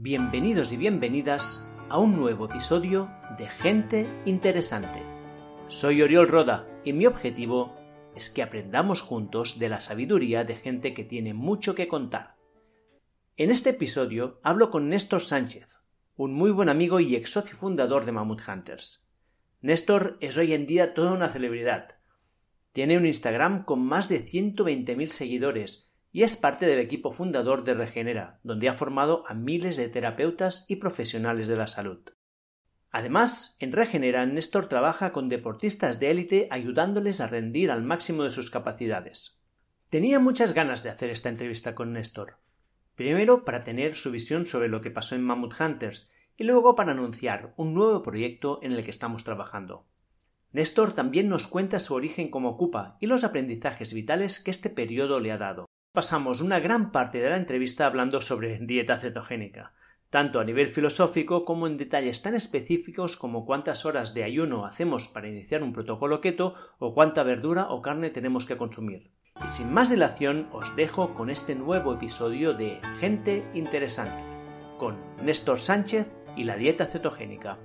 Bienvenidos y bienvenidas a un nuevo episodio de Gente Interesante. Soy Oriol Roda y mi objetivo es que aprendamos juntos de la sabiduría de gente que tiene mucho que contar. En este episodio hablo con Néstor Sánchez, un muy buen amigo y ex socio fundador de Mammoth Hunters. Néstor es hoy en día toda una celebridad. Tiene un Instagram con más de 120.000 seguidores y es parte del equipo fundador de Regenera, donde ha formado a miles de terapeutas y profesionales de la salud. Además, en Regenera, Néstor trabaja con deportistas de élite ayudándoles a rendir al máximo de sus capacidades. Tenía muchas ganas de hacer esta entrevista con Néstor. Primero para tener su visión sobre lo que pasó en Mammoth Hunters y luego para anunciar un nuevo proyecto en el que estamos trabajando. Néstor también nos cuenta su origen como ocupa y los aprendizajes vitales que este periodo le ha dado pasamos una gran parte de la entrevista hablando sobre dieta cetogénica, tanto a nivel filosófico como en detalles tan específicos como cuántas horas de ayuno hacemos para iniciar un protocolo keto o cuánta verdura o carne tenemos que consumir. Y sin más dilación os dejo con este nuevo episodio de Gente Interesante, con Néstor Sánchez y la dieta cetogénica.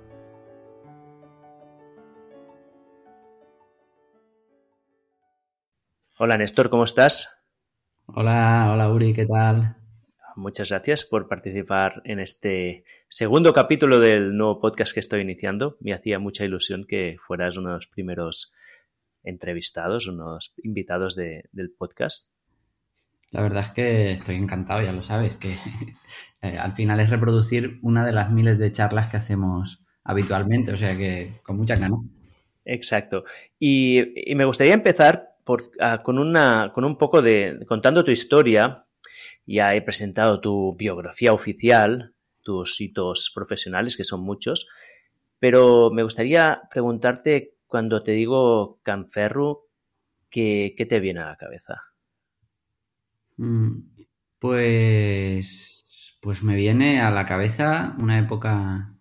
Hola Néstor, ¿cómo estás? Hola, hola Uri, ¿qué tal? Muchas gracias por participar en este segundo capítulo del nuevo podcast que estoy iniciando. Me hacía mucha ilusión que fueras uno de los primeros entrevistados, unos invitados del podcast. La verdad es que estoy encantado, ya lo sabes, que eh, al final es reproducir una de las miles de charlas que hacemos habitualmente, o sea que con mucha ganas. Exacto. y me gustaría empezar Ah, con, una, con un poco de, contando tu historia, ya he presentado tu biografía oficial, tus hitos profesionales, que son muchos, pero me gustaría preguntarte, cuando te digo Canferru, ¿qué, te viene a la cabeza? Mm, pues, pues me viene a la cabeza una época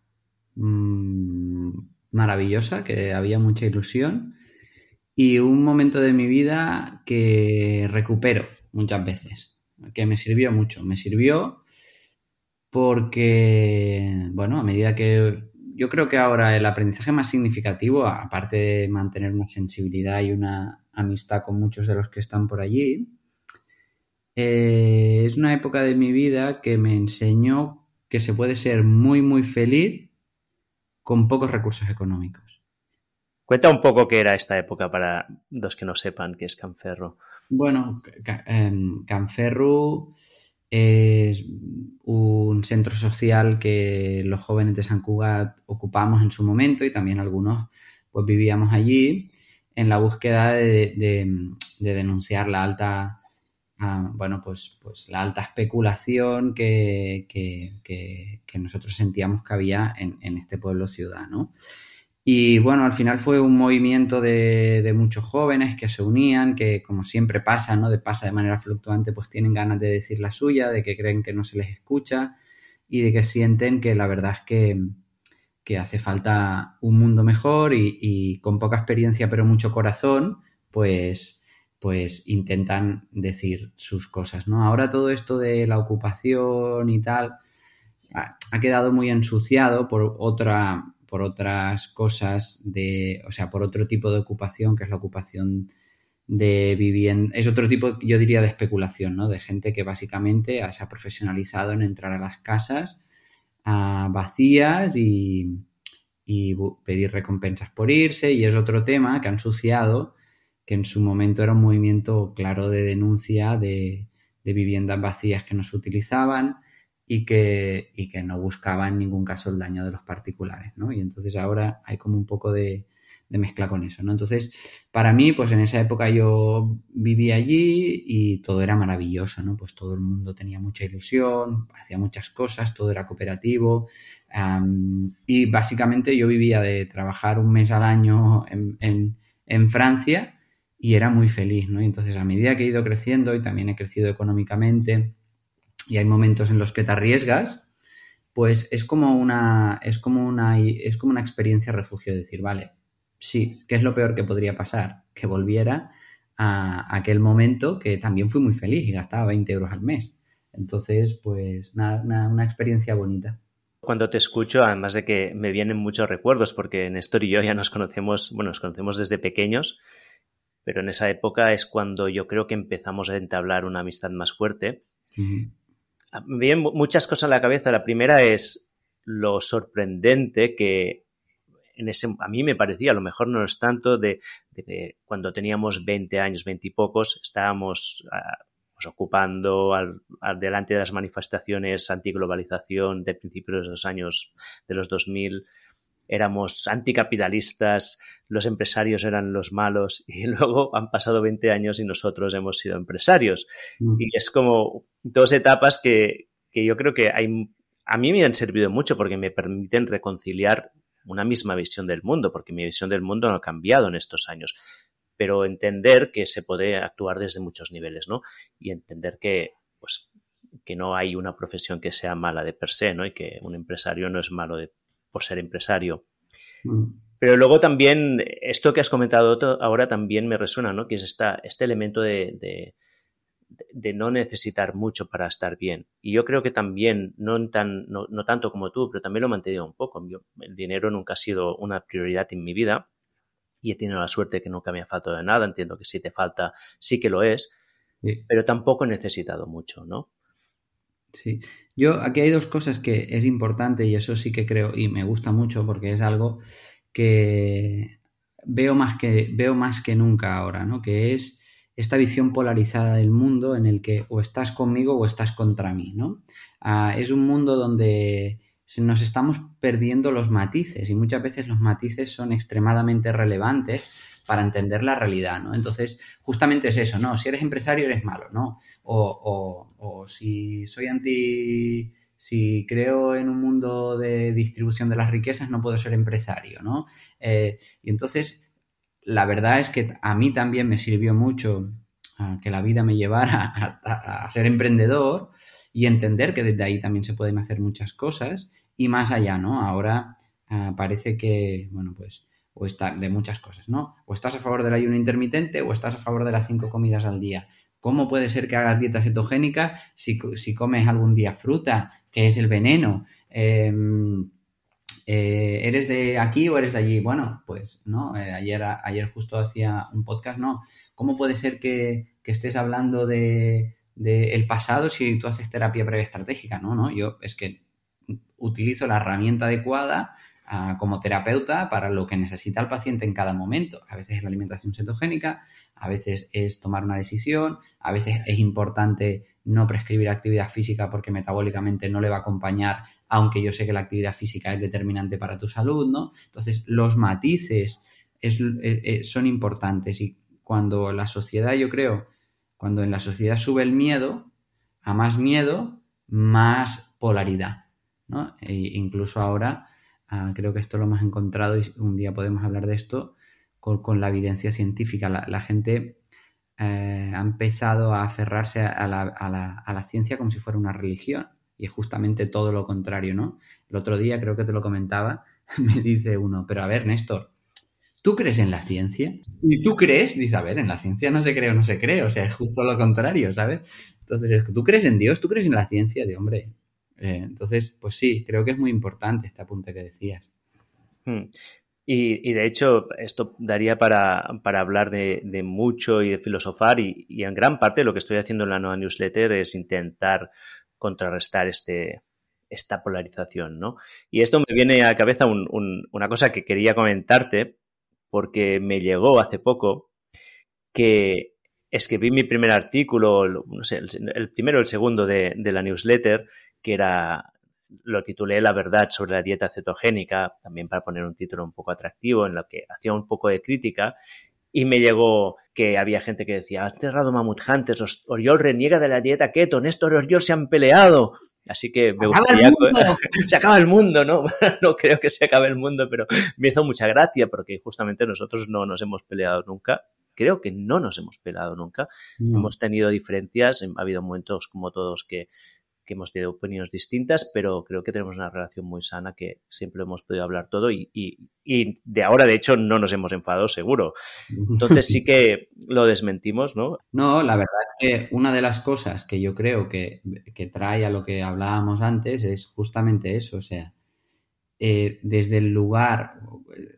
mm, maravillosa, que había mucha ilusión y un momento de mi vida que recupero muchas veces, que me sirvió mucho. Me sirvió porque, bueno, a medida que yo creo que ahora el aprendizaje más significativo, aparte de mantener una sensibilidad y una amistad con muchos de los que están por allí, eh, es una época de mi vida que me enseñó que se puede ser muy, muy feliz con pocos recursos económicos. Cuenta un poco qué era esta época para los que no sepan qué es Canferro. Bueno, em, Canferro es un centro social que los jóvenes de San Cugat ocupamos en su momento y también algunos pues vivíamos allí en la búsqueda de, denunciar la alta ah, bueno pues, pues la alta especulación que, nosotros sentíamos que había en, en este pueblo ciudad, ¿no? Y bueno, al final fue un movimiento de, muchos jóvenes que se unían, que como siempre pasa, ¿no? De pasa de manera fluctuante, pues tienen ganas de decir la suya, de que creen que no se les escucha y de que sienten que la verdad es que, hace falta un mundo mejor y, con poca experiencia pero mucho corazón, pues, pues intentan decir sus cosas, ¿no? Ahora todo esto de la ocupación y tal ha quedado muy ensuciado por otra por otras cosas de, o sea, por otro tipo de ocupación, que es la ocupación de vivienda, es otro tipo, yo diría, de especulación, ¿no? De gente que básicamente se ha profesionalizado en entrar a las casas vacías y, pedir recompensas por irse, y es otro tema que ha ensuciado, que en su momento era un movimiento claro de denuncia de, de viviendas vacías que no se utilizaban, y que, y que no buscaba en ningún caso el daño de los particulares, ¿no? Y entonces ahora hay como un poco de, mezcla con eso, ¿no? Entonces, para mí, pues en esa época yo vivía allí y todo era maravilloso, ¿no? Pues todo el mundo tenía mucha ilusión, hacía muchas cosas, todo era cooperativo y básicamente yo vivía de trabajar un mes al año en, en Francia y era muy feliz, ¿no? Y entonces a medida que he ido creciendo y también he crecido económicamente, y hay momentos en los que te arriesgas, pues es como una, es como una, es como una experiencia refugio, decir, vale, sí, ¿qué es lo peor que podría pasar? Que volviera a aquel momento que también fui muy feliz y gastaba 20 euros al mes. Entonces, pues nada, una, experiencia bonita. Cuando te escucho, además de que me vienen muchos recuerdos, porque Néstor y yo ya nos conocemos, bueno, nos conocemos desde pequeños, pero en esa época es cuando yo creo que empezamos a entablar una amistad más fuerte. Me vienen muchas cosas en la cabeza. La primera es lo sorprendente que en ese, a mí me parecía, a lo mejor no es tanto, de, de cuando teníamos 20 años, 20 y pocos, estábamos ah, pues, ocupando al, delante de las manifestaciones antiglobalización de principios de los años de los 2000 éramos anticapitalistas, los empresarios eran los malos y luego han pasado 20 años y nosotros hemos sido empresarios. Mm. Y es como dos etapas que, que, yo creo que hay, a mí me han servido mucho porque me permiten reconciliar una misma visión del mundo, porque mi visión del mundo no ha cambiado en estos años. Pero entender que se puede actuar desde muchos niveles, ¿no? Y entender que, pues, que no hay una profesión que sea mala de per se, ¿no? Y que un empresario no es malo de, por ser empresario. Mm. Pero luego también, esto que has comentado ahora también me resuena, ¿no? Que es esta, este elemento de, de, no necesitar mucho para estar bien. Y yo creo que también, no, tan, no, tanto como tú, pero también lo he mantenido un poco. el dinero nunca ha sido una prioridad en mi vida y he tenido la suerte que nunca me ha faltado de nada. Entiendo que si te falta, sí que lo es, pero tampoco he necesitado mucho, ¿no? Sí, yo aquí hay dos cosas que es importante y eso sí que creo y me gusta mucho porque es algo que veo más que, veo más que nunca ahora, ¿no? Que es esta visión polarizada del mundo en el que o estás conmigo o estás contra mí, ¿no? Ah, es un mundo donde nos estamos perdiendo los matices y muchas veces los matices son extremadamente relevantes para entender la realidad, ¿no? Entonces, justamente es eso, ¿no? Si eres empresario eres malo, ¿no? O, si soy anti... Si creo en un mundo de distribución de las riquezas, no puedo ser empresario, ¿no? Eh, y entonces, la verdad es que a mí también me sirvió mucho que la vida me llevara a, ser emprendedor y entender que desde ahí también se pueden hacer muchas cosas y más allá, ¿no? Ahora ah, parece que, bueno, pues, o está de muchas cosas, ¿no? O estás a favor del ayuno intermitente o estás a favor de las cinco comidas al día. ¿Cómo puede ser que hagas dieta cetogénica si, si comes algún día fruta, que es el veneno? Eh, eh, ¿eres de aquí o eres de allí? Bueno, pues no, eh, ayer, ayer justo hacía un podcast, no. ¿Cómo puede ser que, estés hablando de, el pasado si tú haces terapia previa estratégica? No, no, yo es que utilizo la herramienta adecuada como terapeuta para lo que necesita el paciente en cada momento. A veces es la alimentación cetogénica, a veces es tomar una decisión, a veces es importante no prescribir actividad física porque metabólicamente no le va a acompañar aunque yo sé que la actividad física es determinante para tu salud, ¿no? Entonces, los matices eh, eh, son importantes y cuando la sociedad, yo creo, cuando en la sociedad sube el miedo, a más miedo, más polaridad, ¿no? E incluso ahora, ah, creo que esto lo hemos encontrado y un día podemos hablar de esto con, la evidencia científica. La, gente eh, ha empezado a aferrarse a la ciencia como si fuera una religión y es justamente todo lo contrario, ¿no? El otro día, creo que te lo comentaba, me dice uno, pero a ver, Néstor, ¿tú crees en la ciencia? Y tú crees, dice, a ver, en la ciencia no se cree o no se cree, o sea, es justo lo contrario, ¿sabes? Entonces, tú crees en Dios, tú crees en la ciencia, de hombre. Eh, entonces, pues sí, creo que es muy importante este apunte que decías. Hmm. Y, de hecho, esto daría para, hablar de, mucho y de filosofar y, y, en gran parte lo que estoy haciendo en la nueva newsletter es intentar contrarrestar este, esta polarización, ¿no? Y esto me viene a la cabeza una cosa que quería comentarte, porque me llegó hace poco que escribí mi primer artículo, no sé, el, primero o el segundo de, de, la newsletter, que era, lo titulé La verdad sobre la dieta cetogénica, también para poner un título un poco atractivo, en lo que hacía un poco de crítica, y me llegó que había gente que decía, ha cerrado Mammoth Hunters, Oriol reniega de la dieta keto, Néstor y Oriol se han peleado. Así que me gustaría... se acaba el mundo, ¿no? no creo que se acabe el mundo, pero me hizo mucha gracia porque justamente nosotros no nos hemos peleado nunca. Creo que no nos hemos peleado nunca. Hemos tenido diferencias, ha habido momentos como todos que que hemos tenido opiniones distintas, pero creo que tenemos una relación muy sana que siempre hemos podido hablar todo y, y, de ahora, de hecho, no nos hemos enfadado seguro. Entonces sí que lo desmentimos, ¿no? No, la verdad es que una de las cosas que yo creo que, que trae a lo que hablábamos antes es justamente eso, o sea, eh, desde el lugar,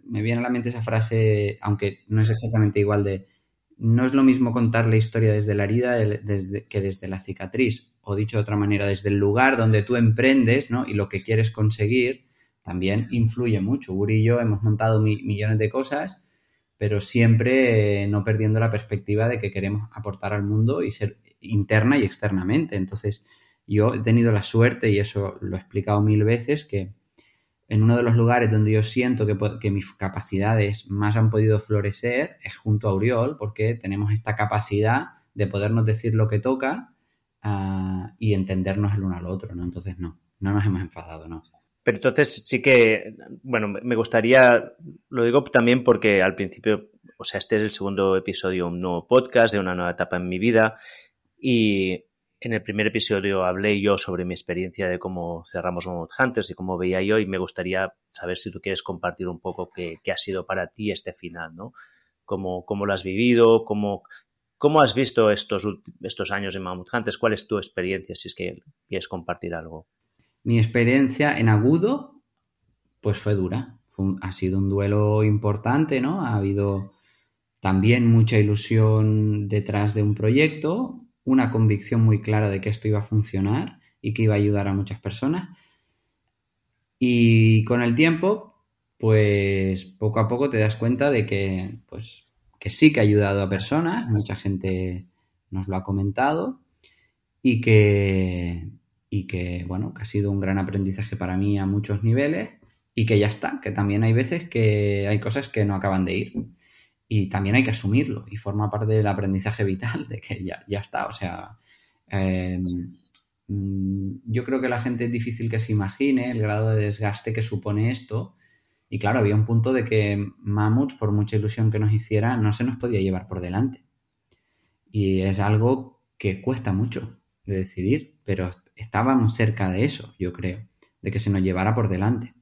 me viene a la mente esa frase, aunque no es exactamente igual de, no es lo mismo contar la historia desde la herida que desde la cicatriz, o dicho de otra manera, desde el lugar donde tú emprendes ¿no? y lo que quieres conseguir, también influye mucho. Uri y yo hemos montado millones de cosas, pero siempre no perdiendo la perspectiva de que queremos aportar al mundo y ser interna y externamente. Entonces, yo he tenido la suerte, y eso lo he explicado mil veces, que en uno de los lugares donde yo siento que, mis capacidades más han podido florecer es junto a Uriol, porque tenemos esta capacidad de podernos decir lo que toca ah, y entendernos el uno al otro, ¿no? Entonces, no, no nos hemos enfadado, no. Pero entonces sí que, bueno, me gustaría, lo digo también porque al principio, o sea, este es el segundo episodio, un nuevo podcast de una nueva etapa en mi vida y en el primer episodio hablé yo sobre mi experiencia de cómo cerramos Mammoth Hunters y cómo veía yo y me gustaría saber si tú quieres compartir un poco qué, ha sido para ti este final, ¿no? Cómo, cómo lo has vivido, cómo, cómo has visto estos, estos años en Mammoth Hunters, cuál es tu experiencia, si es que quieres compartir algo. Mi experiencia en agudo, pues fue dura. ha sido un duelo importante, ¿no? Ha habido también mucha ilusión detrás de un proyecto, una convicción muy clara de que esto iba a funcionar y que iba a ayudar a muchas personas. Y con el tiempo, pues poco a poco te das cuenta de que, pues, que sí que ha ayudado a personas, mucha gente nos lo ha comentado y que, y que, bueno, que ha sido un gran aprendizaje para mí a muchos niveles y que ya está, que también hay veces que hay cosas que no acaban de ir y también hay que asumirlo y forma parte del aprendizaje vital de que ya, ya está. O sea, em, mm, yo creo que la gente es difícil que se imagine el grado de desgaste que supone esto. Y claro, había un punto de que Mammoth, por mucha ilusión que nos hiciera, no se nos podía llevar por delante. Y es algo que cuesta mucho de decidir, pero estábamos cerca de eso, yo creo, de que se nos llevara por delante.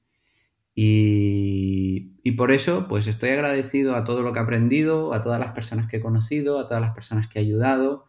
Y, por eso, pues estoy agradecido a todo lo que he aprendido, a todas las personas que he conocido, a todas las personas que he ayudado.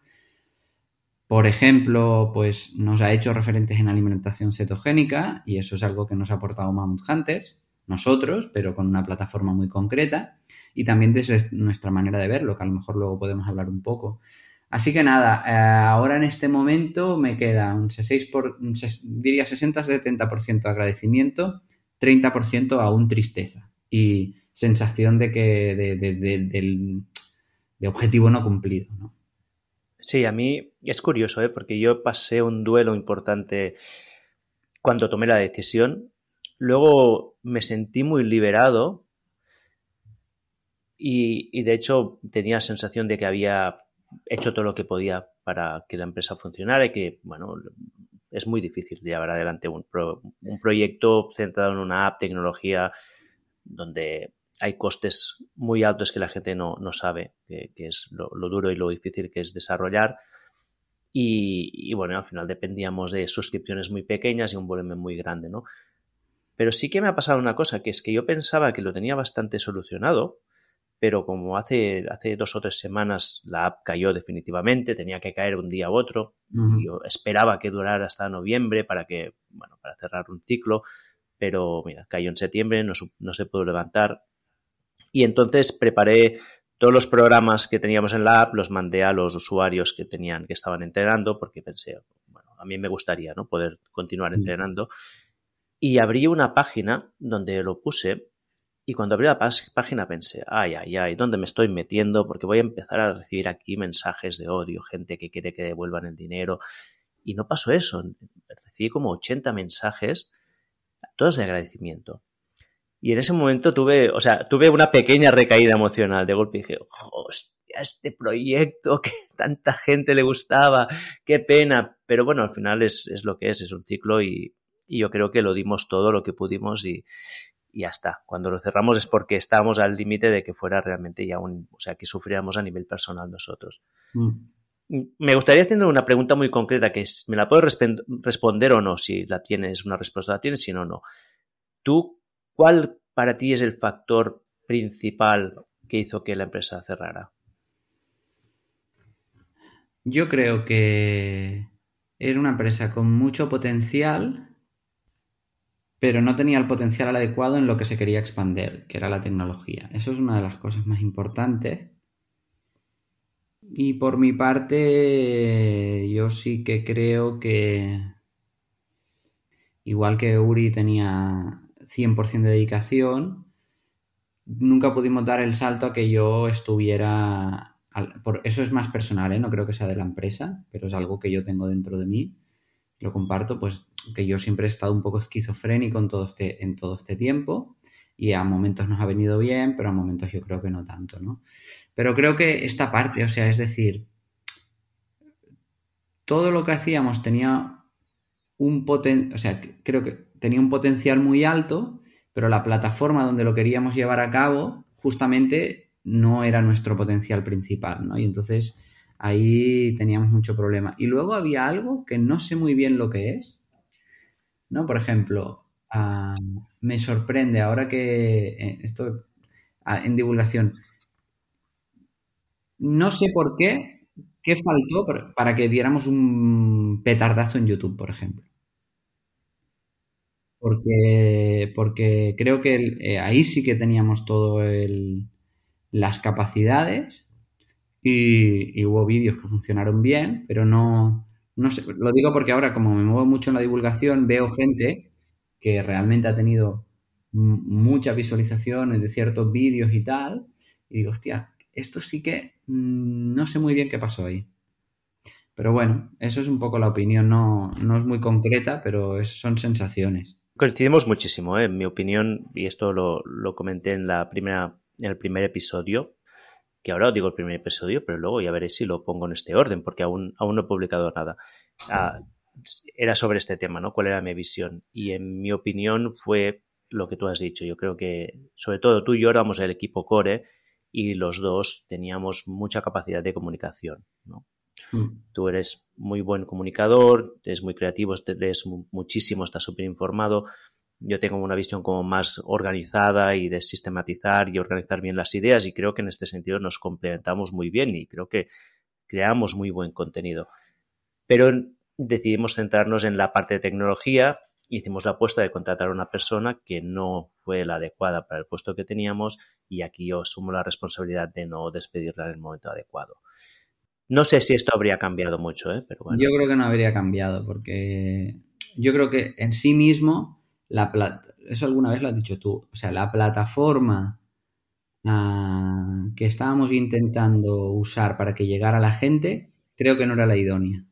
Por ejemplo, pues nos ha hecho referentes en alimentación cetogénica y eso es algo que nos ha aportado Mammoth Hunters, nosotros, pero con una plataforma muy concreta y también desde nuestra manera de verlo, que a lo mejor luego podemos hablar un poco. Así que nada, eh, ahora en este momento me queda un 6 por, diría 60-70% de agradecimiento 30% aún tristeza y sensación de que de, objetivo no cumplido. Sí, a mí es curioso, ¿eh? porque yo pasé un duelo importante cuando tomé la decisión. Luego me sentí muy liberado y, y de hecho tenía sensación de que había hecho todo lo que podía para que la empresa funcionara y que, bueno, es muy difícil llevar adelante un, proyecto centrado en una app, tecnología, donde hay costes muy altos que la gente no, sabe, que, es lo, duro y lo difícil que es desarrollar. Y, bueno, al final dependíamos de suscripciones muy pequeñas y un volumen muy grande, ¿no? Pero sí que me ha pasado una cosa, que es que yo pensaba que lo tenía bastante solucionado, pero como hace, hace dos o tres semanas la app cayó definitivamente, tenía que caer un día u otro, yo esperaba que durara hasta noviembre para que, bueno, para cerrar un ciclo, pero mira, cayó en septiembre, no, no se pudo levantar. Y entonces preparé todos los programas que teníamos en la app, los mandé a los usuarios que tenían, que estaban entrenando, porque pensé, bueno, a mí me gustaría, ¿no? Poder continuar entrenando. Y abrí una página donde lo puse y cuando abrí la página pensé, ay, ay, ay, ¿dónde me estoy metiendo? Porque voy a empezar a recibir aquí mensajes de odio, gente que quiere que devuelvan el dinero. Y no pasó eso. Recibí como 80 mensajes, todos de agradecimiento. Y en ese momento tuve, o sea, tuve una pequeña recaída emocional. De golpe dije, hostia, este proyecto que tanta gente le gustaba, qué pena. Pero bueno, al final es, es lo que es, es un ciclo y, y yo creo que lo dimos todo lo que pudimos y, y ya está. Cuando lo cerramos es porque estábamos al límite de que fuera realmente ya un, o sea, que sufriéramos a nivel personal nosotros. Mm. me gustaría hacer una pregunta muy concreta que es, me la puedes responder o no, si la tienes, una respuesta la tienes, si no, no. ¿Tú, cuál para ti es el factor principal que hizo que la empresa cerrara? Yo creo que era una empresa con mucho potencial, pero no tenía el potencial adecuado en lo que se quería expandir, que era la tecnología. Eso es una de las cosas más importantes. Y por mi parte, yo sí que creo que, igual que Uri tenía 100% de dedicación, nunca pudimos dar el salto a que yo estuviera por, eso es más personal, ¿eh? no creo que sea de la empresa, pero es algo que yo tengo dentro de mí. Lo comparto, pues que yo siempre he estado un poco esquizofrénico en todo este, en todo este tiempo y a momentos nos ha venido bien, pero a momentos yo creo que no tanto, ¿no? Pero creo que esta parte, o sea, es decir, todo lo que hacíamos tenía un poten o sea, creo que tenía un potencial muy alto, pero la plataforma donde lo queríamos llevar a cabo justamente no era nuestro potencial principal, ¿no? Y entonces ahí teníamos mucho problema. Y luego había algo que no sé muy bien lo que es, ¿no? Por ejemplo, ah, me sorprende ahora que eh, esto ah, en divulgación, no sé por qué, qué faltó para que diéramos un petardazo en YouTube, por ejemplo. Porque, porque creo que eh, ahí sí que teníamos todo las capacidades y, hubo vídeos que funcionaron bien, pero no, no sé, lo digo porque ahora como me muevo mucho en la divulgación, veo gente que realmente ha tenido muchas visualizaciones de ciertos vídeos y tal, y digo, hostia, esto sí que mm, no sé muy bien qué pasó ahí. Pero bueno, eso es un poco la opinión, no, no es muy concreta, pero son sensaciones. Coincidimos muchísimo, ¿eh? en mi opinión, y esto lo, lo comenté en la primera en el primer episodio, que ahora os digo el primer episodio, pero luego ya veré si lo pongo en este orden, porque aún, aún no he publicado nada. Ah, era sobre este tema, ¿no? ¿Cuál era mi visión? Y en mi opinión fue lo que tú has dicho. Yo creo que, sobre todo tú y yo éramos el equipo core y los dos teníamos mucha capacidad de comunicación, ¿no? Mm. Tú eres muy buen comunicador, eres muy creativo, eres muchísimo, estás súper informado yo tengo una visión como más organizada y de sistematizar y organizar bien las ideas y creo que en este sentido nos complementamos muy bien y creo que creamos muy buen contenido. Pero decidimos centrarnos en la parte de tecnología, hicimos la apuesta de contratar a una persona que no fue la adecuada para el puesto que teníamos y aquí yo asumo la responsabilidad de no despedirla en el momento adecuado. No sé si esto habría cambiado mucho, ¿eh? pero bueno. Yo creo que no habría cambiado porque yo creo que en sí mismo la eso alguna vez lo has dicho tú, o sea, la plataforma ah, que estábamos intentando usar para que llegara la gente, creo que no era la idónea.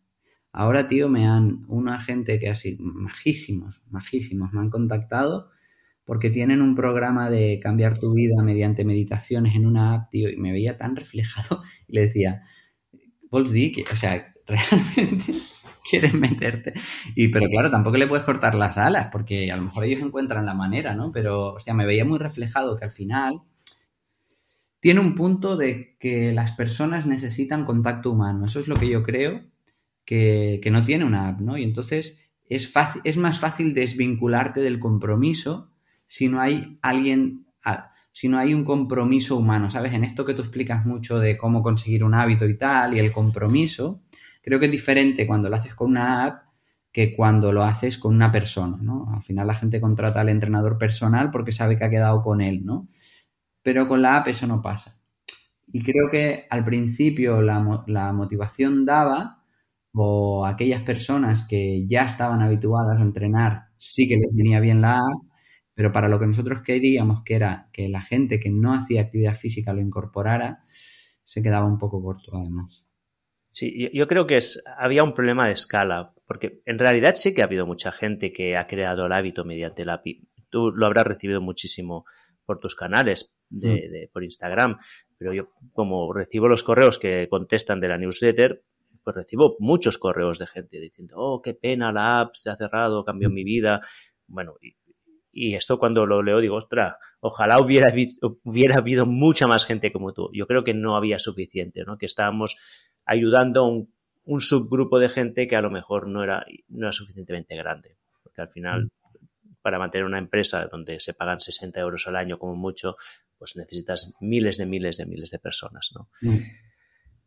Ahora, tío, me han, una gente que así, majísimos, majísimos, me han contactado porque tienen un programa de cambiar tu vida mediante meditaciones en una app, tío, y me veía tan reflejado y le decía, Vols que, o sea, realmente quieren meterte. Y, pero claro, tampoco le puedes cortar las alas, porque a lo mejor ellos encuentran la manera, ¿no? Pero, o sea, me veía muy reflejado que al final tiene un punto de que las personas necesitan contacto humano. Eso es lo que yo creo que, que no tiene una app, ¿no? Y entonces es, fácil, es más fácil desvincularte del compromiso si no hay alguien, si no hay un compromiso humano, ¿sabes? En esto que tú explicas mucho de cómo conseguir un hábito y tal, y el compromiso, Creo que es diferente cuando lo haces con una app que cuando lo haces con una persona, ¿no? Al final la gente contrata al entrenador personal porque sabe que ha quedado con él, ¿no? Pero con la app eso no pasa. Y creo que al principio la, la motivación daba o aquellas personas que ya estaban habituadas a entrenar sí que les venía bien la app, pero para lo que nosotros queríamos, que era que la gente que no hacía actividad física lo incorporara, se quedaba un poco corto además. Sí, yo creo que es, había un problema de escala, porque en realidad sí que ha habido mucha gente que ha creado el hábito mediante la API. Tú lo habrás recibido muchísimo por tus canales, de, mm. por Instagram, pero yo como recibo los correos que contestan de la newsletter, pues recibo muchos correos de gente diciendo, oh, qué pena, la app se ha cerrado, cambió mi vida. Bueno, y, y esto cuando lo leo digo, ostras, ojalá hubiera, hubiera habido mucha más gente como tú. Yo creo que no había suficiente, ¿no? Que estábamos ayudando a un, subgrupo de gente que a lo mejor no era, no era suficientemente grande. Porque al final, mm. para mantener una empresa donde se pagan 60 euros al año como mucho, pues necesitas miles de miles de miles de personas, ¿no? Mm.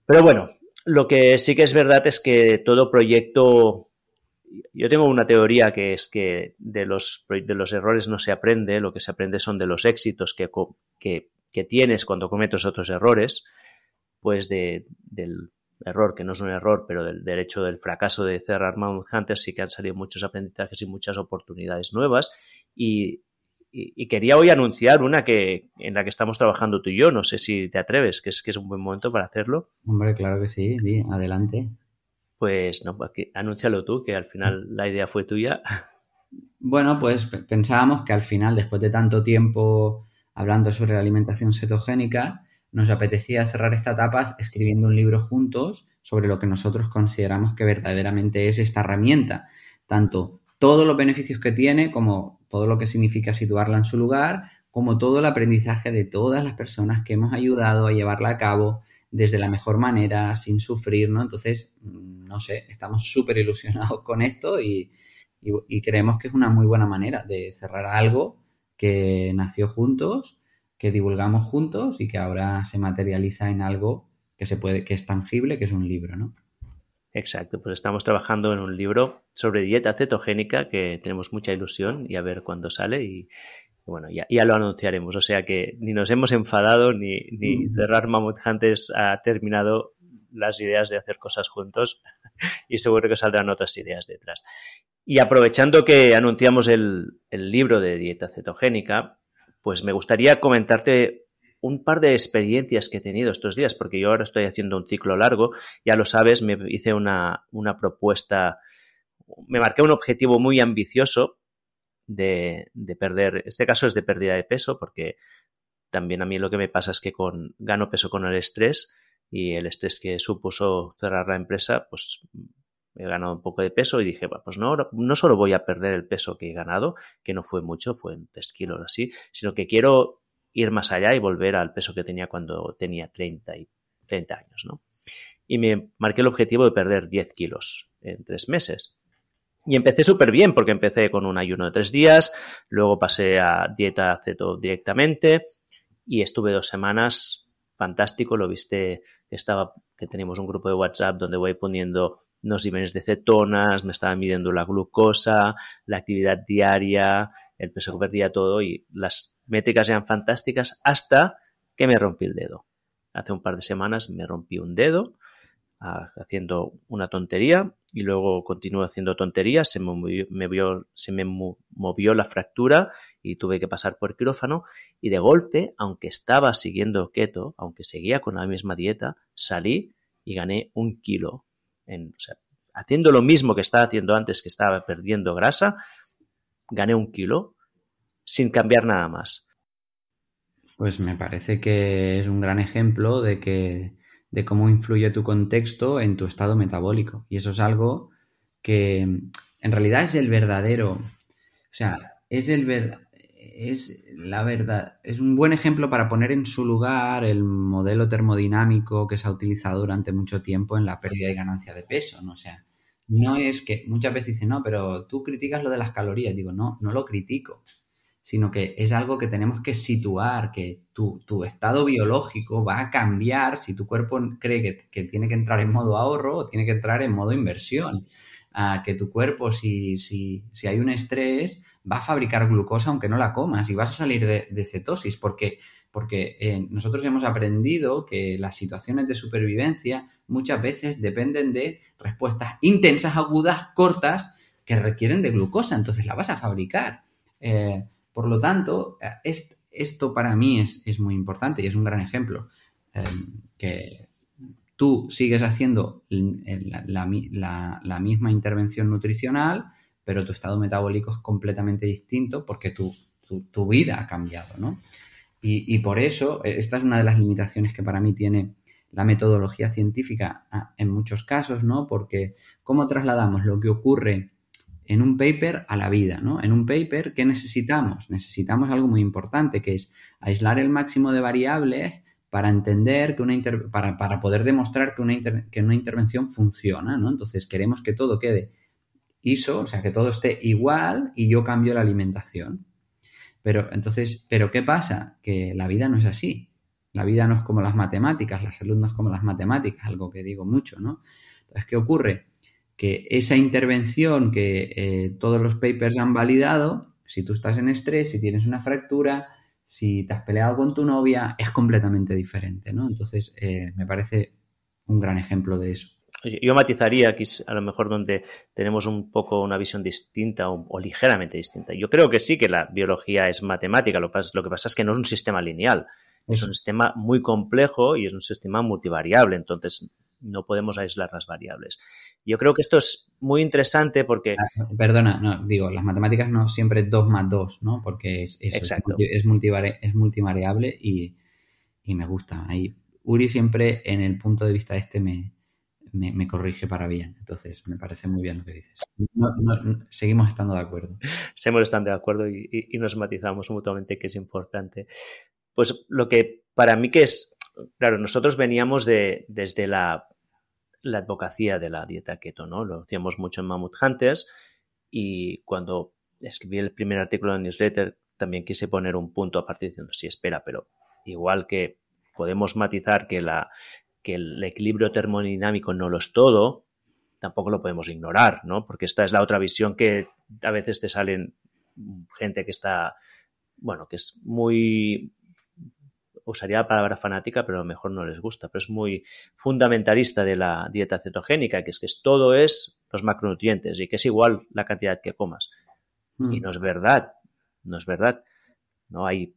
Pero bueno, lo que sí que es verdad es que todo proyecto yo tengo una teoría que es que de los, de los errores no se aprende, lo que se aprende son de los éxitos que, que, tienes cuando cometes otros errores, pues de, del error, que no es un error, pero del, del hecho del fracaso de cerrar Mount Hunter sí que han salido muchos aprendizajes y muchas oportunidades nuevas y, y, quería hoy anunciar una que en la que estamos trabajando tú y yo, no sé si te atreves, que es que es un buen momento para hacerlo. Hombre, claro que sí, adelante. Pues no, pues anúncialo tú, que al final la idea fue tuya. Bueno, pues pensábamos que al final, después de tanto tiempo hablando sobre la alimentación cetogénica, nos apetecía cerrar esta etapa escribiendo un libro juntos sobre lo que nosotros consideramos que verdaderamente es esta herramienta, tanto todos los beneficios que tiene como todo lo que significa situarla en su lugar, como todo el aprendizaje de todas las personas que hemos ayudado a llevarla a cabo desde la mejor manera, sin sufrir, ¿no? Entonces, mm, no sé, estamos súper ilusionados con esto y, creemos que es una muy buena manera de cerrar algo que nació juntos, que divulgamos juntos y que ahora se materializa en algo que se puede, que es tangible, que es un libro, ¿no? Exacto, pues estamos trabajando en un libro sobre dieta cetogénica que tenemos mucha ilusión y a ver cuándo sale y, bueno, ya, ya, lo anunciaremos. O sea que ni nos hemos enfadado ni, ni cerrar Mammoth Hunters ha terminado las ideas de hacer cosas juntos y seguro que saldrán otras ideas detrás. Y aprovechando que anunciamos el, el libro de dieta cetogénica, pues me gustaría comentarte un par de experiencias que he tenido estos días, porque yo ahora estoy haciendo un ciclo largo, ya lo sabes, me hice una, una propuesta, me marqué un objetivo muy ambicioso de, de, perder, este caso es de pérdida de peso, porque también a mí lo que me pasa es que con, gano peso con el estrés y el estrés que supuso cerrar la empresa, pues he ganado un poco de peso y dije, pues no, no solo voy a perder el peso que he ganado, que no fue mucho, fue en 3 kilos así, sino que quiero ir más allá y volver al peso que tenía cuando tenía 30, y, 30 años, ¿no? Y me marqué el objetivo de perder 10 kilos en tres meses. Y empecé súper bien porque empecé con un ayuno de tres días, luego pasé a dieta ceto directamente y estuve dos semanas fantástico, lo viste estaba, que tenemos un grupo de WhatsApp donde voy poniendo los niveles de cetonas, me estaba midiendo la glucosa, la actividad diaria, el peso que perdía todo y las métricas eran fantásticas hasta que me rompí el dedo. Hace un par de semanas me rompí un dedo haciendo una tontería y luego continué haciendo tonterías, se me, movió, se me movió la fractura y tuve que pasar por quirófano y de golpe, aunque estaba siguiendo keto, aunque seguía con la misma dieta, salí y gané un kilo. En, haciendo lo mismo que estaba haciendo antes, que estaba perdiendo grasa, gané un kilo sin cambiar nada más. Pues me parece que es un gran ejemplo de que de cómo influye tu contexto en tu estado metabólico. Y eso es algo que en realidad es el verdadero, o sea, es el es la verdad, es un buen ejemplo para poner en su lugar el modelo termodinámico que se ha utilizado durante mucho tiempo en la pérdida y ganancia de peso, ¿no? O sea, no es que muchas veces dicen, no, pero tú criticas lo de las calorías. Digo, no, no lo critico sino que es algo que tenemos que situar, que tu, estado biológico va a cambiar si tu cuerpo cree que, tiene que entrar en modo ahorro o tiene que entrar en modo inversión. Ah, que tu cuerpo, si, si, si, hay un estrés, va a fabricar glucosa aunque no la comas y vas a salir de, cetosis, porque, porque eh, nosotros hemos aprendido que las situaciones de supervivencia muchas veces dependen de respuestas intensas, agudas, cortas, que requieren de glucosa, entonces la vas a fabricar. Eh, por lo tanto, esto para mí es, muy importante y es un gran ejemplo. Em, que tú sigues haciendo la, misma intervención nutricional, pero tu estado metabólico es completamente distinto porque tu, vida ha cambiado, ¿no? Y, por eso, e, esta es una de las limitaciones que para mí tiene la metodología científica en muchos casos, ¿no? Porque ¿cómo trasladamos lo que ocurre en un paper a la vida, ¿no? En un paper, ¿qué necesitamos? Necesitamos algo muy importante, que es aislar el máximo de variables para entender que una para, para, poder demostrar que una, que una intervención funciona, ¿no? Entonces queremos que todo quede ISO, o sea, que todo esté igual y yo cambio la alimentación. Pero entonces, ¿pero qué pasa? Que la vida no es así. La vida no es como las matemáticas, la salud no es como las matemáticas, algo que digo mucho, ¿no? Entonces, ¿qué ocurre? Que esa intervención que eh, todos los papers han validado, si tú estás en estrés, si tienes una fractura, si te has peleado con tu novia, es completamente diferente, ¿no? Entonces, eh, me parece un gran ejemplo de eso. Yo matizaría aquí a lo mejor donde tenemos un poco una visión distinta o, ligeramente distinta. Yo creo que sí que la biología es matemática, lo, lo que pasa es que no es un sistema lineal, es un sistema muy complejo y es un sistema multivariable, entonces no podemos aislar las variables. Yo creo que esto es muy interesante porque... Ah, perdona, no, digo, las matemáticas no siempre 2 más 2, ¿no? Porque es, es, es, multivariable y, me gusta. Ahí, Uri siempre en el punto de vista este me, me, corrige para bien. Entonces, me parece muy bien lo que dices. seguimos estando de acuerdo. Seguimos estando de acuerdo y, nos matizamos mutuamente que es importante. Pues lo que para mí que es, claro, nosotros veníamos de, desde la la advocacía de la dieta keto, ¿no? Lo hacíamos mucho en Mammoth Hunters y cuando escribí el primer artículo en newsletter también quise poner un punto aparte diciendo, sí, espera, pero igual que podemos matizar que, la, que el equilibrio termodinámico no lo es todo, tampoco lo podemos ignorar, ¿no? Porque esta es la otra visión que a veces te salen gente que está, bueno, que es muy usaría la palabra fanática, pero a lo mejor no les gusta, pero es muy fundamentalista de la dieta cetogénica, que es que todo es los macronutrientes y que es igual la cantidad que comas. Mm. Y no es verdad, no es verdad. No hay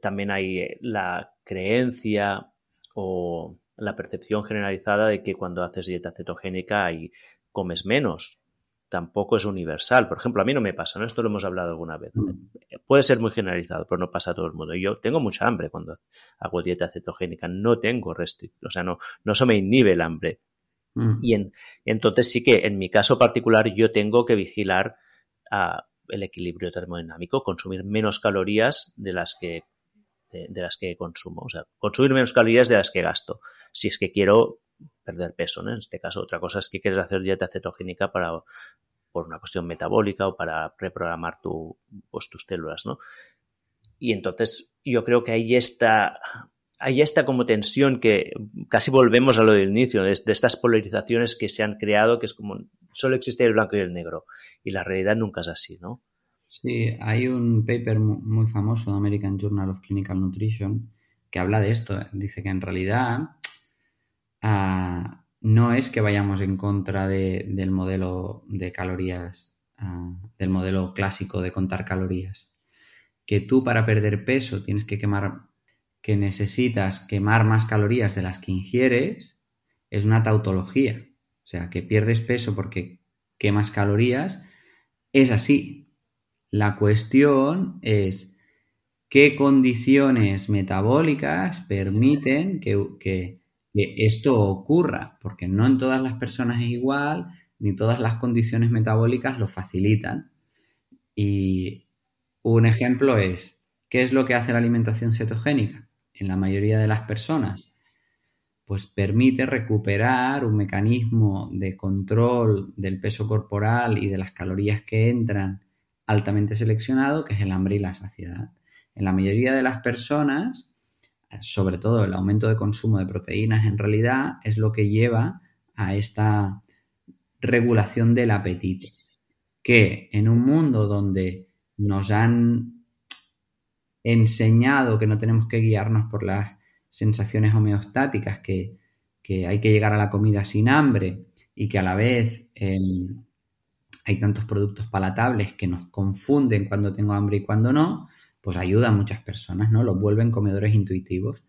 también hay eh, la creencia o la percepción generalizada de que cuando haces dieta cetogénica y comes menos tampoco es universal. Por ejemplo, a mí no me pasa, ¿no? Esto lo hemos hablado alguna vez. Mm. Puede ser muy generalizado, pero no pasa a todo el mundo. Yo tengo mucha hambre cuando hago dieta cetogénica, no tengo restricción, o sea, no, no se me inhibe el hambre. Mm. Y en, entonces sí que en mi caso particular yo tengo que vigilar el equilibrio termodinámico, consumir menos calorías de las que de, las que consumo, o sea, consumir menos calorías de las que gasto, si es que quiero perder peso, ¿no? En este caso, otra cosa es que quieres hacer dieta cetogénica para por una cuestión metabólica o para reprogramar tu, pues, tus células, ¿no? Y entonces yo creo que ahí está, ahí está como tensión que casi volvemos a lo del inicio, de, estas polarizaciones que se han creado, que es como solo existe el blanco y el negro, y la realidad nunca es así, ¿no? Sí, hay un paper muy famoso de American Journal of Clinical Nutrition que habla de esto. Dice que en realidad ah, no es que vayamos en contra del modelo de calorías, ah, del modelo clásico de contar calorías. Que tú para perder peso tienes que quemar, que necesitas quemar más calorías de las que ingieres, es una tautología. O sea, que pierdes peso porque quemas calorías, es así. La cuestión es qué condiciones metabólicas permiten que esto ocurra, porque no en todas las personas es igual, ni todas las condiciones metabólicas lo facilitan. Y un ejemplo es, ¿qué es lo que hace la alimentación cetogénica? En la mayoría de las personas, pues permite recuperar un mecanismo de control del peso corporal y de las calorías que entran altamente seleccionado, que es el hambre y la saciedad. En la mayoría de las personas, sobre todo el aumento de consumo de proteínas en realidad es lo que lleva a esta regulación del apetito. Que en un mundo donde nos han enseñado que no tenemos que guiarnos por las sensaciones homeostáticas, que, hay que llegar a la comida sin hambre y que a la vez hay tantos productos palatables que nos confunden cuando tengo hambre y cuando no, pues ayuda a muchas personas, ¿no? Los vuelven comedores intuitivos.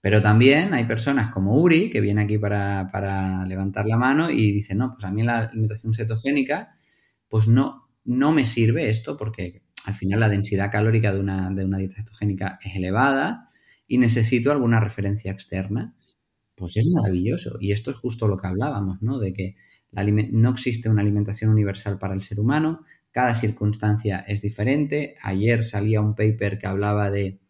Pero también hay personas como Uri, que viene aquí para, levantar la mano y dice, no, pues a mí la alimentación cetogénica, pues no, no me sirve esto porque al final la densidad calórica de una, de una dieta cetogénica es elevada y necesito alguna referencia externa. Pues es maravilloso. Y esto es justo lo que hablábamos, ¿no? De que no existe una alimentación universal para el ser humano, cada circunstancia es diferente. Ayer salía un paper que hablaba de,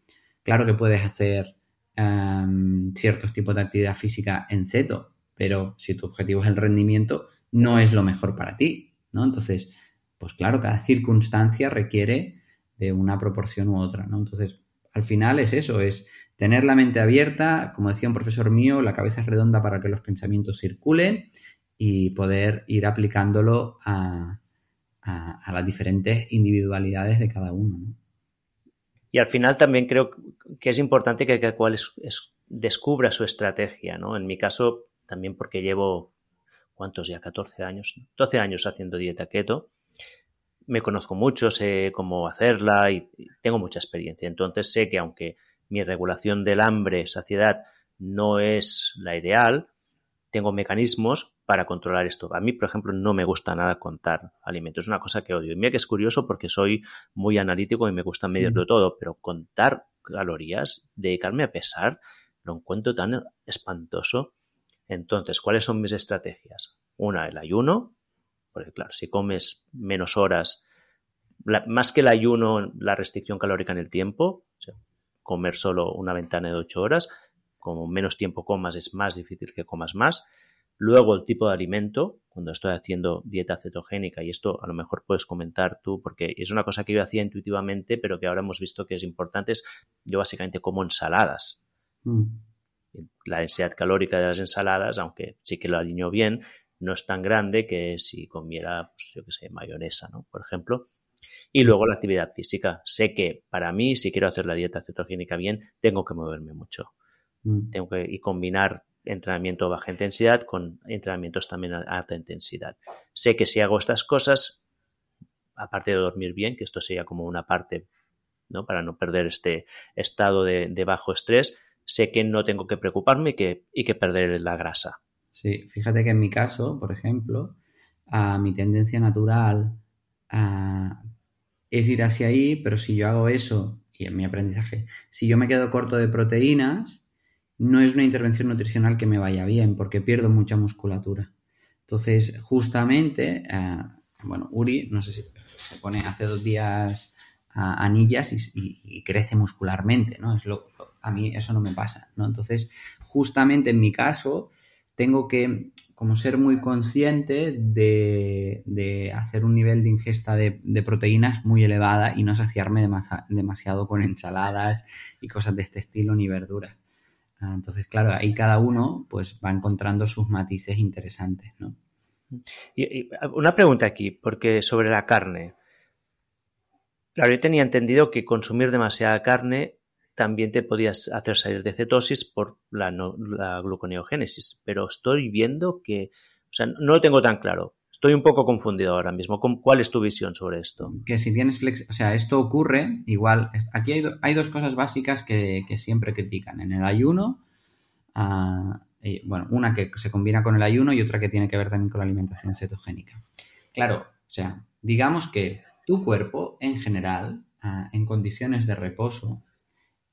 claro que puedes hacer em, ciertos tipos de actividad física en ceto, pero si tu objetivo es el rendimiento, no es lo mejor para ti, ¿no? Entonces, pues claro, cada circunstancia requiere de una proporción u otra, ¿no? Entonces, al final es eso, es tener la mente abierta, como decía un profesor mío, la cabeza es redonda para que los pensamientos circulen y poder ir aplicándolo a, las diferentes individualidades de cada uno. ¿no? Y al final también creo que es importante que cada cual descubra su estrategia, ¿no? En mi caso, también porque llevo, ¿cuántos ya? 14 años, 12 años haciendo dieta keto. Me conozco mucho, sé cómo hacerla y tengo mucha experiencia. Entonces sé que aunque mi regulación del hambre, saciedad, no es la ideal, tengo mecanismos para controlar esto. A mí, por ejemplo, no me gusta nada contar alimentos. Es una cosa que odio. Y mira que es curioso porque soy muy analítico y me gusta medirlo todo, pero contar calorías, dedicarme a pesar, lo encuentro tan espantoso. Entonces, ¿cuáles son mis estrategias? Una, el ayuno, porque claro, si comes menos horas, más que el ayuno, la restricción calórica en el tiempo, comer solo una ventana de 8 horas, como menos tiempo comas es más difícil que comas más. Luego el tipo de alimento, cuando estoy haciendo dieta cetogénica, y esto a lo mejor puedes comentar tú, porque es una cosa que yo hacía intuitivamente, pero que ahora hemos visto que es importante, es yo básicamente como ensaladas. Mm. La densidad calórica de las ensaladas, aunque sí que lo alineo bien, no es tan grande que si comiera, pues, yo qué sé, mayonesa, ¿no? Por ejemplo. Y luego la actividad física. Sé que para mí, si quiero hacer la dieta cetogénica bien, tengo que moverme mucho. Mm. Tengo que y combinar entrenamiento a baja intensidad con entrenamientos también a alta intensidad. Sé que si hago estas cosas, aparte de dormir bien, que esto sería como una parte, ¿no? Para no perder este estado de, bajo estrés, sé que no tengo que preocuparme y que, y que perder la grasa. Sí, fíjate que en mi caso, por ejemplo, a mi tendencia natural es ir hacia ahí, pero si yo hago eso, y en mi aprendizaje, si yo me quedo corto de proteínas, no es una intervención nutricional que me vaya bien porque pierdo mucha musculatura. Entonces, justamente, eh, bueno, Uri, no sé si se pone hace dos días anillas y, crece muscularmente, ¿no? Es lo, a mí eso no me pasa, ¿no? Entonces, justamente en mi caso, tengo que como ser muy consciente de, hacer un nivel de ingesta de, proteínas muy elevada y no saciarme demasiado con ensaladas y cosas de este estilo ni verduras. Ah, entonces, claro, ahí cada uno pues va encontrando sus matices interesantes, ¿no? Y, una pregunta aquí, porque sobre la carne. Claro, yo tenía entendido que consumir demasiada carne también te podías hacer salir de cetosis por la, la gluconeogénesis, pero estoy viendo que, o sea, no lo tengo tan claro. Estoy un poco confundido ahora mismo. ¿Cuál es tu visión sobre esto? Que si tienes flex, o sea, esto ocurre igual. Aquí hay, dos cosas básicas que, siempre critican. En el ayuno, ah, bueno, una que se combina con el ayuno y otra que tiene que ver también con la alimentación cetogénica. Claro, o sea, digamos que tu cuerpo en general, ah, en condiciones de reposo,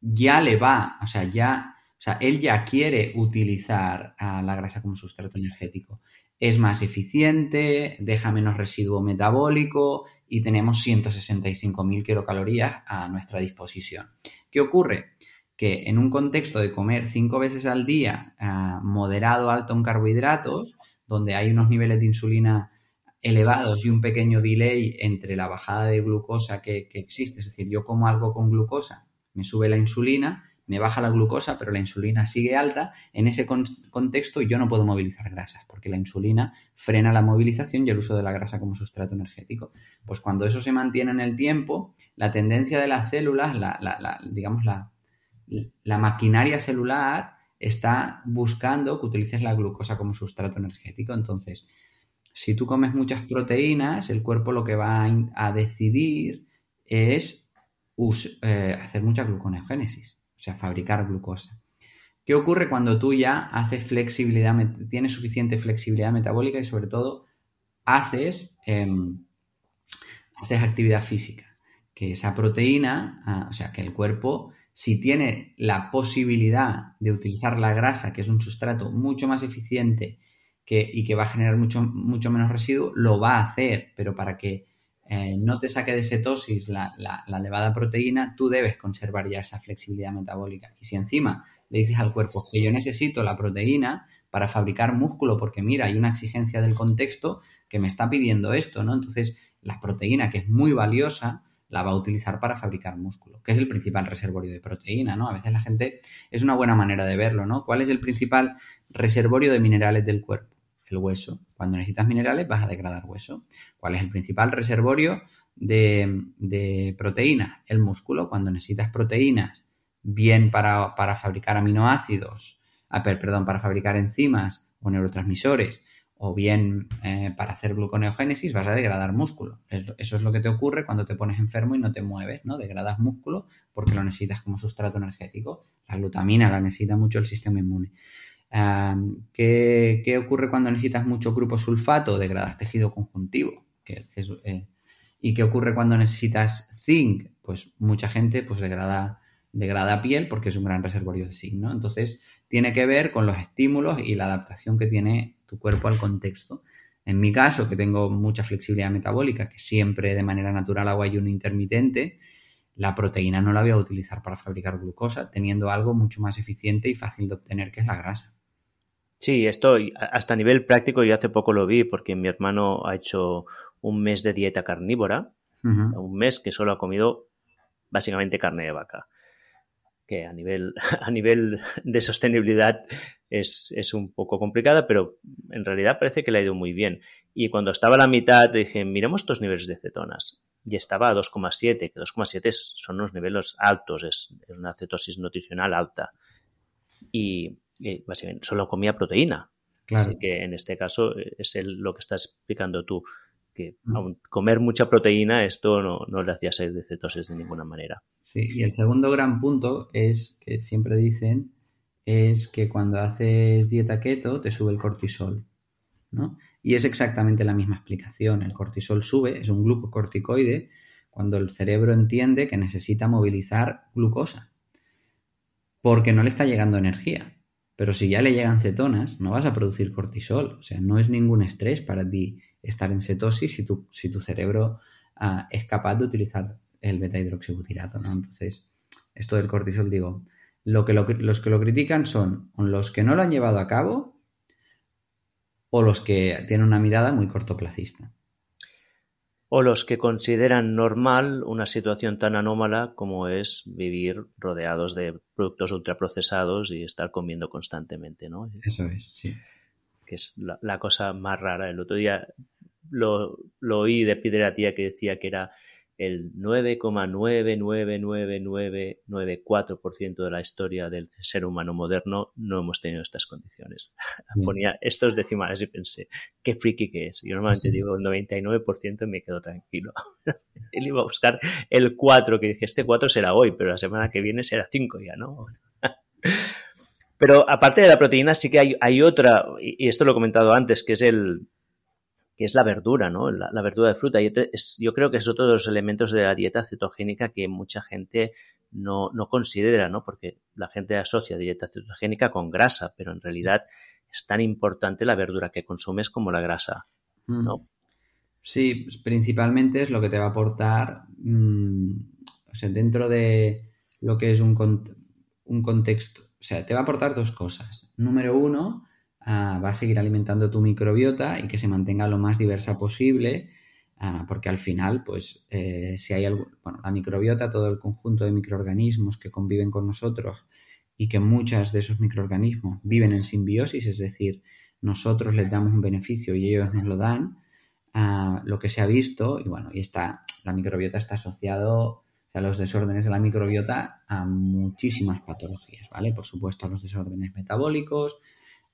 ya le va, o sea, ya, o sea, él ya quiere utilizar a la grasa como sustrato energético es más eficiente, deja menos residuo metabólico y tenemos 165.000 kilocalorías a nuestra disposición. ¿Qué ocurre? Que en un contexto de comer cinco veces al día, ah, moderado alto en carbohidratos, donde hay unos niveles de insulina elevados y un pequeño delay entre la bajada de glucosa que, que existe, es decir, yo como algo con glucosa, me sube la insulina, me baja la glucosa, pero la insulina sigue alta, en ese contexto yo no puedo movilizar grasas, porque la insulina frena la movilización y el uso de la grasa como sustrato energético. Pues cuando eso se mantiene en el tiempo, la tendencia de las células, la, digamos, la, maquinaria celular está buscando que utilices la glucosa como sustrato energético. Entonces, si tú comes muchas proteínas, el cuerpo lo que va a, decidir es eh, hacer mucha gluconeogénesis sea, fabricar glucosa. ¿Qué ocurre cuando tú ya haces flexibilidad, tienes suficiente flexibilidad metabólica y sobre todo haces, em, haces actividad física? Que esa proteína, ah, o sea, que el cuerpo, si tiene la posibilidad de utilizar la grasa, que es un sustrato mucho más eficiente y que va a generar mucho, mucho menos residuo, lo va a hacer, pero para que eh, no te saque de cetosis la, la, elevada proteína, tú debes conservar ya esa flexibilidad metabólica. Y si encima le dices al cuerpo que yo necesito la proteína para fabricar músculo, porque mira, hay una exigencia del contexto que me está pidiendo esto, ¿no? Entonces, la proteína, que es muy valiosa, la va a utilizar para fabricar músculo, que es el principal reservorio de proteína, ¿no? A veces la gente es una buena manera de verlo, ¿no? ¿Cuál es el principal reservorio de minerales del cuerpo? El hueso. Cuando necesitas minerales vas a degradar hueso. ¿Cuál es el principal reservorio de, de proteínas? El músculo. Cuando necesitas proteínas, bien para, para fabricar aminoácidos, perdón, para fabricar enzimas o neurotransmisores, o bien eh, para hacer gluconeogénesis vas a degradar músculo. Eso es lo que te ocurre cuando te pones enfermo y no te mueves, ¿no? Degradas músculo porque lo necesitas como sustrato energético. La glutamina la necesita mucho el sistema inmune. ¿Qué, ocurre cuando necesitas mucho grupo sulfato? Degradas tejido conjuntivo. Eh, ¿Y qué ocurre cuando necesitas zinc? Pues mucha gente pues degrada, degrada piel porque es un gran reservorio de zinc, ¿no? Entonces tiene que ver con los estímulos y la adaptación que tiene tu cuerpo al contexto. En mi caso, que tengo mucha flexibilidad metabólica, que siempre de manera natural hago ayuno intermitente, la proteína no la voy a utilizar para fabricar glucosa, teniendo algo mucho más eficiente y fácil de obtener, que es la grasa. Sí, esto hasta a nivel práctico yo hace poco lo vi porque mi hermano ha hecho un mes de dieta carnívora, un mes que solo ha comido básicamente carne de vaca que a nivel, a nivel de sostenibilidad es, es, un poco complicada, pero en realidad parece que le ha ido muy bien. Y cuando estaba a la mitad, dije, miremos estos niveles de cetonas. Y estaba a 2,7, que 2,7 son unos niveles altos, es, una cetosis nutricional alta. Y, básicamente solo comía proteína. Así que en este caso es lo que estás explicando tú, que mm. comer mucha proteína esto no, no le hacía salir de cetosis de ninguna manera. Sí, y el segundo gran punto es que siempre dicen es que cuando haces dieta keto te sube el cortisol, ¿no? Y es exactamente la misma explicación. El cortisol sube, es un glucocorticoide, cuando el cerebro entiende que necesita movilizar glucosa, porque no le está llegando energía. Pero si ya le llegan cetonas, no vas a producir cortisol. O sea, no es ningún estrés para ti estar en cetosis si tu, si tu cerebro ah, es capaz de utilizar el beta hidroxibutirato. Entonces, esto del cortisol, digo, lo que los que lo critican son los que no lo han llevado a cabo o los que tienen una mirada muy cortoplacista. O los que consideran normal una situación tan anómala como es vivir rodeados de productos ultraprocesados y estar comiendo constantemente, ¿no? Eso es, sí. Que es la, cosa más rara. El otro día lo, lo oí de Tía que decía que era el 9,99994% de la historia del ser humano moderno no hemos tenido estas condiciones. Ponía estos decimales y pensé, qué friki que es. Yo normalmente digo el 99% y me quedo tranquilo. Él iba a buscar el 4, que dije, este 4 será hoy, pero la semana que viene será 5 ya, ¿no? Pero aparte de la proteína, sí que hay, hay otra, y esto lo he comentado antes, que es el, que es la verdura, ¿no? La, verdura de fruta. Y yo creo que es otro de los elementos de la dieta cetogénica que mucha gente no, considera, ¿no? Porque la gente asocia dieta cetogénica con grasa, pero en realidad es tan importante la verdura que consumes como la grasa, ¿no? Mm. Sí, pues principalmente es lo que te va a aportar, mm, o sea, dentro de lo que es un, un contexto, o sea, te va a aportar dos cosas. Número uno, Ah, va a seguir alimentando tu microbiota y que se mantenga lo más diversa posible, ah, porque al final, pues, eh, si hay algo, bueno, la microbiota, todo el conjunto de microorganismos que conviven con nosotros y que muchas de esos microorganismos viven en simbiosis, es decir, nosotros les damos un beneficio y ellos nos lo dan, ah, lo que se ha visto, y bueno, y está, la microbiota está asociado a los desórdenes de la microbiota a muchísimas patologías, ¿vale? Por supuesto, a los desórdenes metabólicos,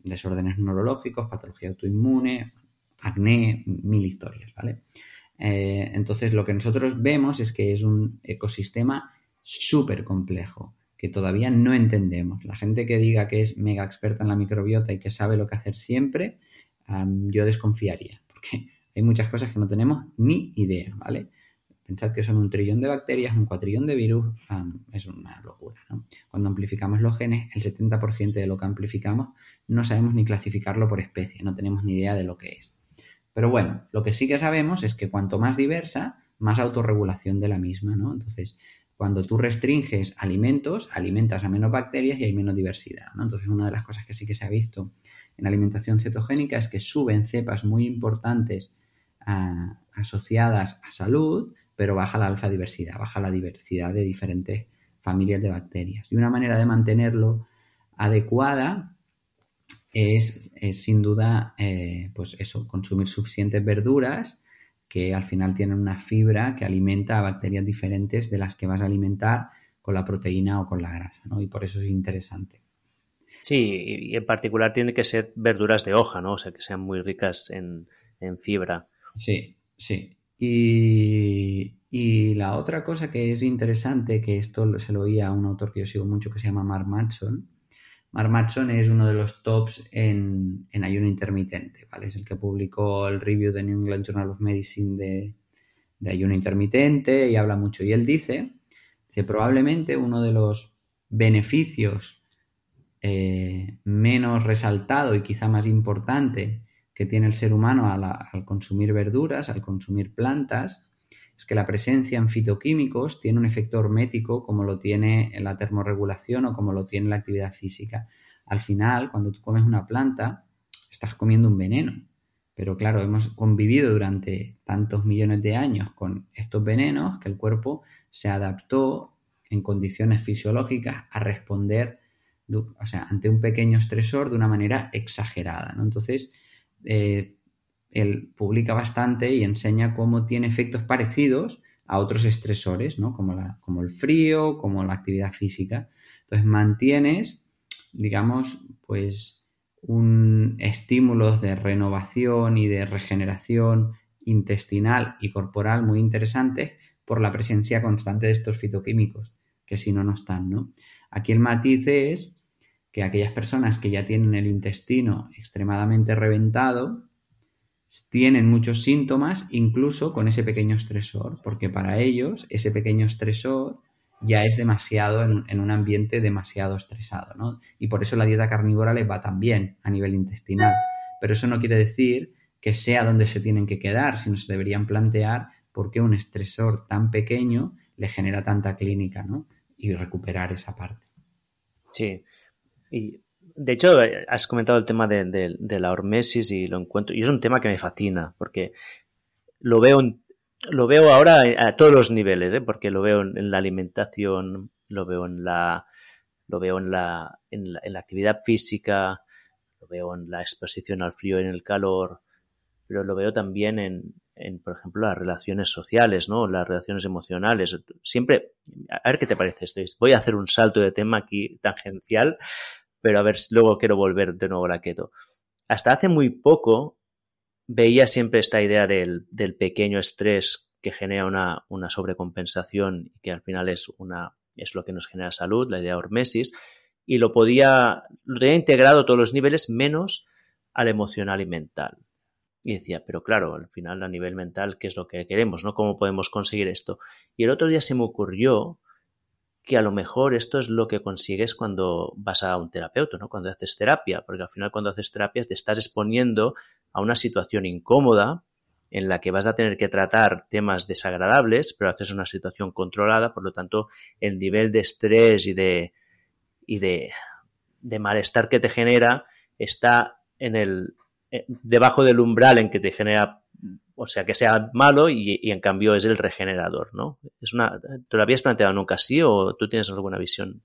desórdenes neurológicos, patología autoinmune, acné, mil historias, ¿vale? Eh, entonces, lo que nosotros vemos es que es un ecosistema súper complejo, que todavía no entendemos. La gente que diga que es mega experta en la microbiota y que sabe lo que hacer siempre, yo desconfiaría, porque hay muchas cosas que no tenemos ni idea, ¿vale? Pensad que son un trillón de bacterias, un cuatrillón de virus, es una locura. ¿no? Cuando amplificamos los genes, el 70% de lo que amplificamos no sabemos ni clasificarlo por especie, no tenemos ni idea de lo que es. Pero bueno, lo que sí que sabemos es que cuanto más diversa, más autorregulación de la misma, ¿no? Entonces, cuando tú restringes alimentos, alimentas a menos bacterias y hay menos diversidad. Entonces, una de las cosas que sí que se ha visto en alimentación cetogénica es que suben cepas muy importantes ah, asociadas a salud, pero baja la alfa diversidad, baja la diversidad de diferentes familias de bacterias. Y una manera de mantenerlo adecuada es, sin duda, eh, pues eso, consumir suficientes verduras que al final tienen una fibra que alimenta a bacterias diferentes de las que vas a alimentar con la proteína o con la grasa, ¿no? Y por eso es interesante. Sí, y en particular tiene que ser verduras de hoja, ¿no? O sea, que sean muy ricas en, fibra. Sí, sí. Y, y, la otra cosa que es interesante, que esto se lo oía a un autor que yo sigo mucho que se llama Mark Matson, Mark Matson es uno de los tops en, ayuno intermitente, ¿vale? Es el que publicó el review de New England Journal of Medicine de, ayuno intermitente y habla mucho. Y él dice, que probablemente uno de los beneficios eh, menos resaltado y quizá más importante que tiene el ser humano al consumir verduras, al consumir plantas, es que la presencia en fitoquímicos tiene un efecto hormético como lo tiene en la termorregulación o como lo tiene la actividad física. Al final, cuando tú comes una planta, estás comiendo un veneno. Pero claro, hemos convivido durante tantos millones de años con estos venenos que el cuerpo se adaptó en condiciones fisiológicas a responder o sea, ante un pequeño estresor de una manera exagerada. Entonces, eh, él publica bastante y enseña cómo tiene efectos parecidos a otros estresores, ¿no? Como, la, como el frío, como la actividad física. Entonces mantienes, digamos, pues un estímulo de renovación y de regeneración intestinal y corporal muy interesante por la presencia constante de estos fitoquímicos, que si no, no están, ¿no? Aquí el matiz es que aquellas personas que ya tienen el intestino extremadamente reventado, tienen muchos síntomas incluso con ese pequeño estresor, porque para ellos ese pequeño estresor ya es demasiado en, un ambiente demasiado estresado, ¿no? Y por eso la dieta carnívora les va tan bien a nivel intestinal. Pero eso no quiere decir que sea donde se tienen que quedar, sino se deberían plantear por qué un estresor tan pequeño le genera tanta clínica, ¿no? Y recuperar esa parte. Sí. Y de hecho, eh, has comentado el tema de, la hormesis y lo encuentro, y es un tema que me fascina, porque lo veo, lo veo ahora a todos los niveles, ¿eh? porque lo veo en, la alimentación, lo veo en la, lo veo en la, en la, actividad física, lo veo en la exposición al frío y en el calor, pero lo veo también en, en, por ejemplo, las relaciones sociales, ¿no? Las relaciones emocionales. Siempre, a ver qué te parece esto. Voy a hacer un salto de tema aquí tangencial, pero a ver, luego quiero volver de nuevo a la keto. Hasta hace muy poco veía siempre esta idea del, pequeño estrés que genera una, una, sobrecompensación y que al final es, una, es lo que nos genera salud, la idea de hormesis, y lo podía, lo tenía integrado a todos los niveles menos al emocional y mental. Y decía, pero claro, al final a nivel mental, ¿qué es lo que queremos? ¿no? ¿Cómo podemos conseguir esto? Y el otro día se me ocurrió que a lo mejor esto es lo que consigues cuando vas a un terapeuta, ¿no? Cuando haces terapia, porque al final cuando haces terapia te estás exponiendo a una situación incómoda en la que vas a tener que tratar temas desagradables, pero haces una situación controlada, por lo tanto, el nivel de estrés y de y de, malestar que te genera está en el eh, debajo del umbral en que te genera o sea, que sea malo y, en cambio es el regenerador, ¿no? ¿Te lo habías planteado nunca así o tú tienes alguna visión?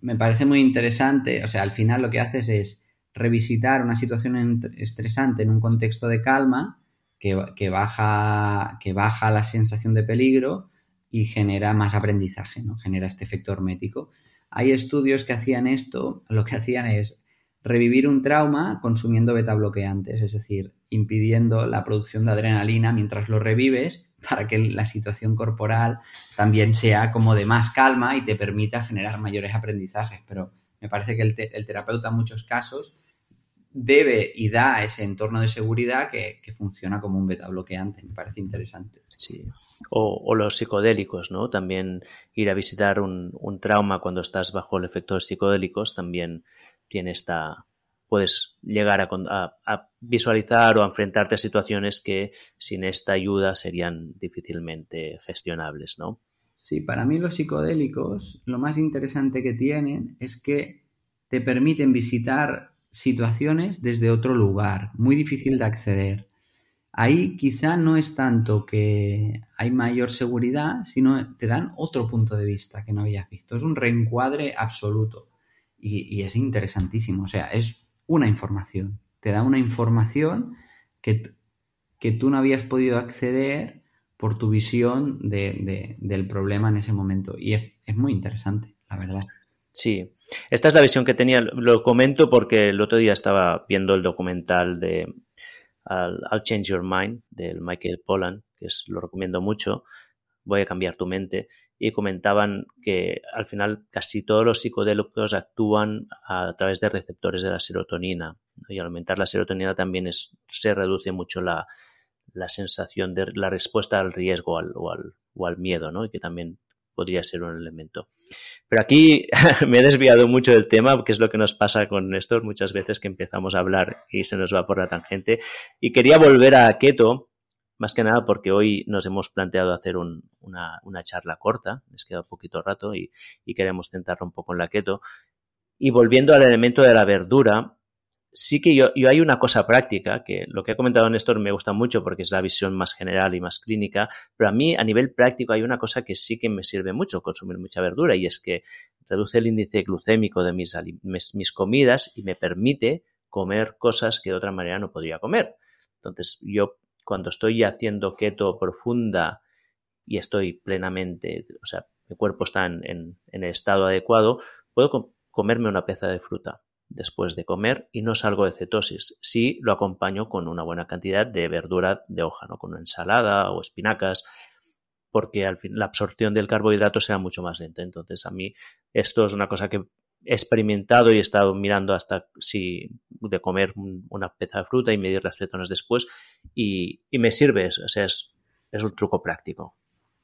Me parece muy interesante, o sea, al final lo que haces es revisitar una situación estresante en un contexto de calma que, baja, que baja la sensación de peligro y genera más aprendizaje, ¿no? Genera este efecto hermético. Hay estudios que hacían esto, lo que hacían es revivir un trauma consumiendo beta bloqueantes, es decir, impidiendo la producción de adrenalina mientras lo revives para que la situación corporal también sea como de más calma y te permita generar mayores aprendizajes. Pero me parece que el, terapeuta en muchos casos debe y da ese entorno de seguridad que, funciona como un beta bloqueante. Me parece interesante. Sí. O, los psicodélicos, ¿no? También ir a visitar un, un trauma cuando estás bajo el efecto de psicodélicos también tiene esta, puedes llegar a, visualizar o a enfrentarte a situaciones que sin esta ayuda serían difícilmente gestionables, ¿no? Sí, para mí los psicodélicos lo más interesante que tienen es que te permiten visitar situaciones desde otro lugar, muy difícil de acceder. Ahí quizá no es tanto que hay mayor seguridad, sino te dan otro punto de vista que no habías visto. Es un reencuadre absoluto y, es interesantísimo. O sea, es una información. Te da una información que, que tú no habías podido acceder por tu visión del problema en ese momento. Y es, muy interesante, la verdad. Sí, esta es la visión que tenía. Lo comento porque el otro día estaba viendo el documental de I'll Change Your Mind del Michael Pollan, que es, lo recomiendo mucho. Voy a cambiar tu mente. Y comentaban que al final casi todos los psicodélicos actúan a través de receptores de la serotonina. Y al aumentar la serotonina también es, se reduce mucho la, la sensación de la respuesta al riesgo o, al, o al miedo, ¿no? Y que también podría ser un elemento. Pero aquí me he desviado mucho del tema, que es lo que nos pasa con estos muchas veces que empezamos a hablar y se nos va por la tangente. Y quería volver a Keto, más que nada porque hoy nos hemos planteado hacer una, charla corta, les queda poquito rato y, queremos centrarlo un poco en la Keto. Y volviendo al elemento de la verdura, sí que yo, hay una cosa práctica, que lo que ha comentado Néstor me gusta mucho porque es la visión más general y más clínica, pero a mí a nivel práctico hay una cosa que sí que me sirve mucho, consumir mucha verdura, y es que reduce el índice glucémico de mis, mis, comidas y me permite comer cosas que de otra manera no podría comer. Entonces, yo cuando estoy haciendo keto profunda y estoy plenamente, o sea, mi cuerpo está en, en, el estado adecuado, puedo comerme una pieza de fruta después de comer y no salgo de cetosis si lo acompaño con una buena cantidad de verdura de hoja, ¿no? con una ensalada o espinacas, porque al fin la absorción del carbohidrato sea mucho más lenta. Entonces, a mí esto es una cosa que experimentado y he estado mirando hasta si de comer una pieza de fruta y medir las cetonas después y, me sirve, o sea, es, es un truco práctico.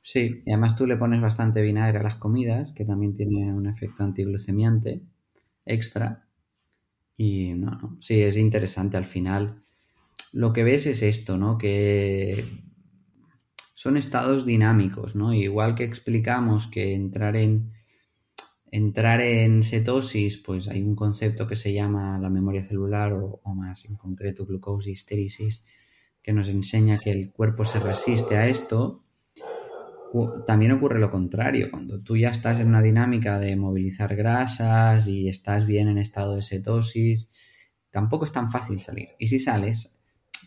Sí, y además tú le pones bastante vinagre a las comidas, que también tiene un efecto antiglucemiante extra. Y no, sí, es interesante al final. Lo que ves es esto, ¿no? Que son estados dinámicos, ¿no? Igual que explicamos que entrar en entrar en cetosis, pues hay un concepto que se llama la memoria celular o, más en concreto glucose que nos enseña que el cuerpo se resiste a esto también ocurre lo contrario. Cuando tú ya estás en una dinámica de movilizar grasas y estás bien en estado de cetosis, tampoco es tan fácil salir. Y si sales,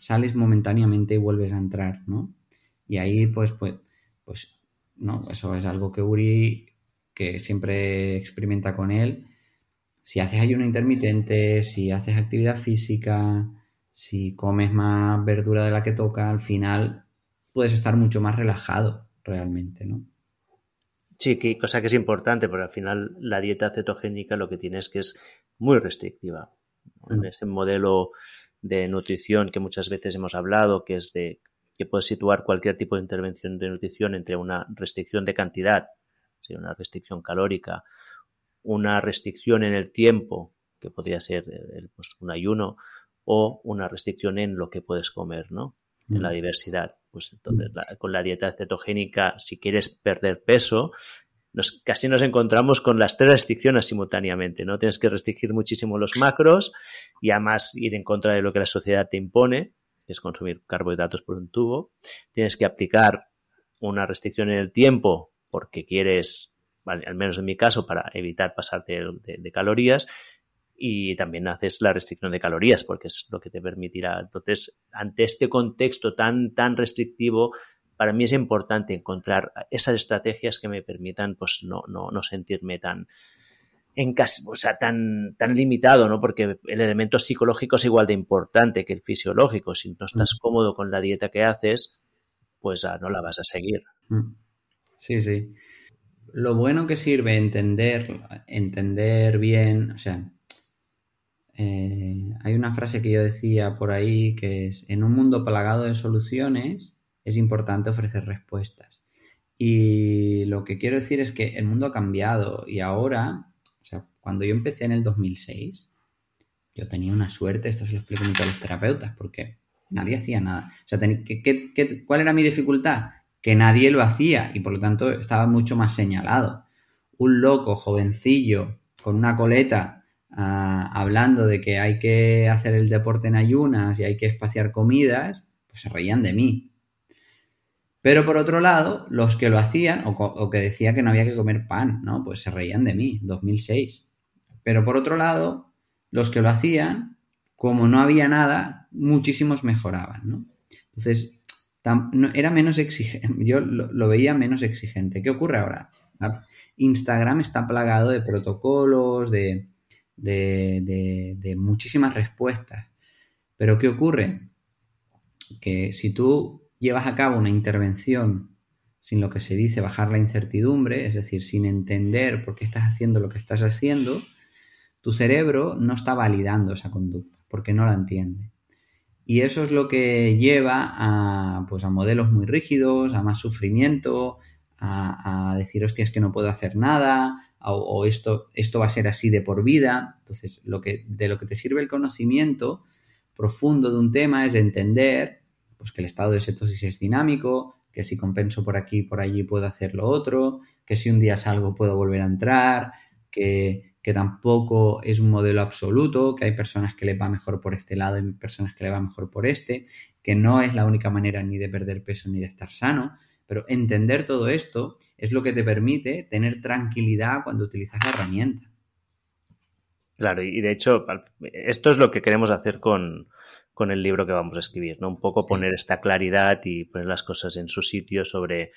sales momentáneamente y vuelves a entrar, ¿no? Y ahí, pues, pues, pues, no, eso es algo que Uri, que siempre experimenta con él. Si haces ayuno intermitente, si haces actividad física, si comes más verdura de la que toca, al final puedes estar mucho más relajado realmente, ¿no? Sí, que, cosa que es importante, porque al final la dieta cetogénica lo que tiene es que es muy restrictiva. En mm. ese modelo de nutrición que muchas veces hemos hablado, que es de que puede situar cualquier tipo de intervención de nutrición entre una restricción de cantidad, una restricción calórica, una restricción en el tiempo, que podría ser pues, un ayuno, o una restricción en lo que puedes comer, ¿no? En la mm. diversidad. Pues entonces, con la dieta cetogénica, si quieres perder peso, nos, casi nos encontramos con las tres restricciones simultáneamente, ¿no? Tienes que restringir muchísimo los macros y además ir en contra de lo que la sociedad te impone, que es consumir carbohidratos por un tubo. Tienes que aplicar una restricción en el tiempo porque quieres, al menos en mi caso, para evitar pasarte de calorías y también haces la restricción de calorías porque es lo que te permitirá. Entonces, ante este contexto tan, tan restrictivo, para mí es importante encontrar esas estrategias que me permitan pues no, no, no sentirme tan en o sea, tan, tan limitado, ¿no? Porque el elemento psicológico es igual de importante que el fisiológico. Si no estás cómodo con la dieta que haces, pues ah, no la vas a seguir. Mm. Sí, sí. Lo bueno que sirve entender, entender bien, o sea, eh, hay una frase que yo decía por ahí que es, en un mundo plagado de soluciones es importante ofrecer respuestas. Y lo que quiero decir es que el mundo ha cambiado y ahora, o sea, cuando yo empecé en el 2006, yo tenía una suerte, esto se lo explico mucho a los terapeutas, porque nadie hacía nada. O sea, ¿qué, cuál era mi dificultad? Que nadie lo hacía y por lo tanto estaba mucho más señalado. Un loco jovencillo con una coleta ah, hablando de que hay que hacer el deporte en ayunas y hay que espaciar comidas, pues se reían de mí. Pero por otro lado, los que lo hacían, o, que decía que no había que comer pan, ¿no? Pues se reían de mí, 2006. Pero por otro lado, los que lo hacían, como no había nada, muchísimos mejoraban, ¿no? Entonces, era menos exigente, yo lo, veía menos exigente. ¿Qué ocurre ahora? Instagram está plagado de protocolos, de, de, muchísimas respuestas. Pero ¿qué ocurre? Que si tú llevas a cabo una intervención sin lo que se dice bajar la incertidumbre, es decir, sin entender por qué estás haciendo lo que estás haciendo, tu cerebro no está validando esa conducta porque no la entiende. Y eso es lo que lleva a, pues, a modelos muy rígidos, a más sufrimiento, a, decir, hostia, es que no puedo hacer nada, o, esto, esto va a ser así de por vida. Entonces, lo que, de lo que te sirve el conocimiento profundo de un tema es entender pues, que el estado de cetosis es dinámico, que si compenso por aquí y por allí puedo hacer lo otro, que si un día salgo puedo volver a entrar, que, que tampoco es un modelo absoluto, que hay personas que les va mejor por este lado y personas que les va mejor por este, que no es la única manera ni de perder peso ni de estar sano, pero entender todo esto es lo que te permite tener tranquilidad cuando utilizas la herramienta. Claro, y de hecho, esto es lo que queremos hacer con, el libro que vamos a escribir, ¿no? Un poco poner esta claridad y poner las cosas en su sitio sobre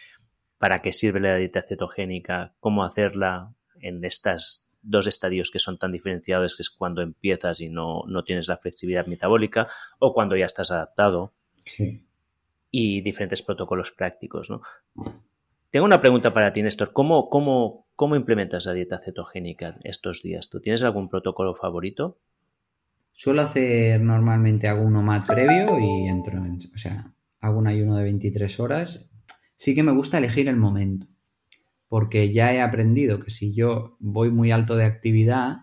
para qué sirve la dieta cetogénica, cómo hacerla en estas dos estadios que son tan diferenciados, que es cuando empiezas y no, tienes la flexibilidad metabólica o cuando ya estás adaptado. Y diferentes protocolos prácticos, ¿no? Tengo una pregunta para ti, Néstor. ¿Cómo, cómo, cómo implementas la dieta cetogénica estos días? ¿Tú tienes algún protocolo favorito? Suelo hacer normalmente hago uno más previo y entro en, o sea, hago un ayuno de 23 horas. Sí que me gusta elegir el momento porque ya he aprendido que si yo voy muy alto de actividad,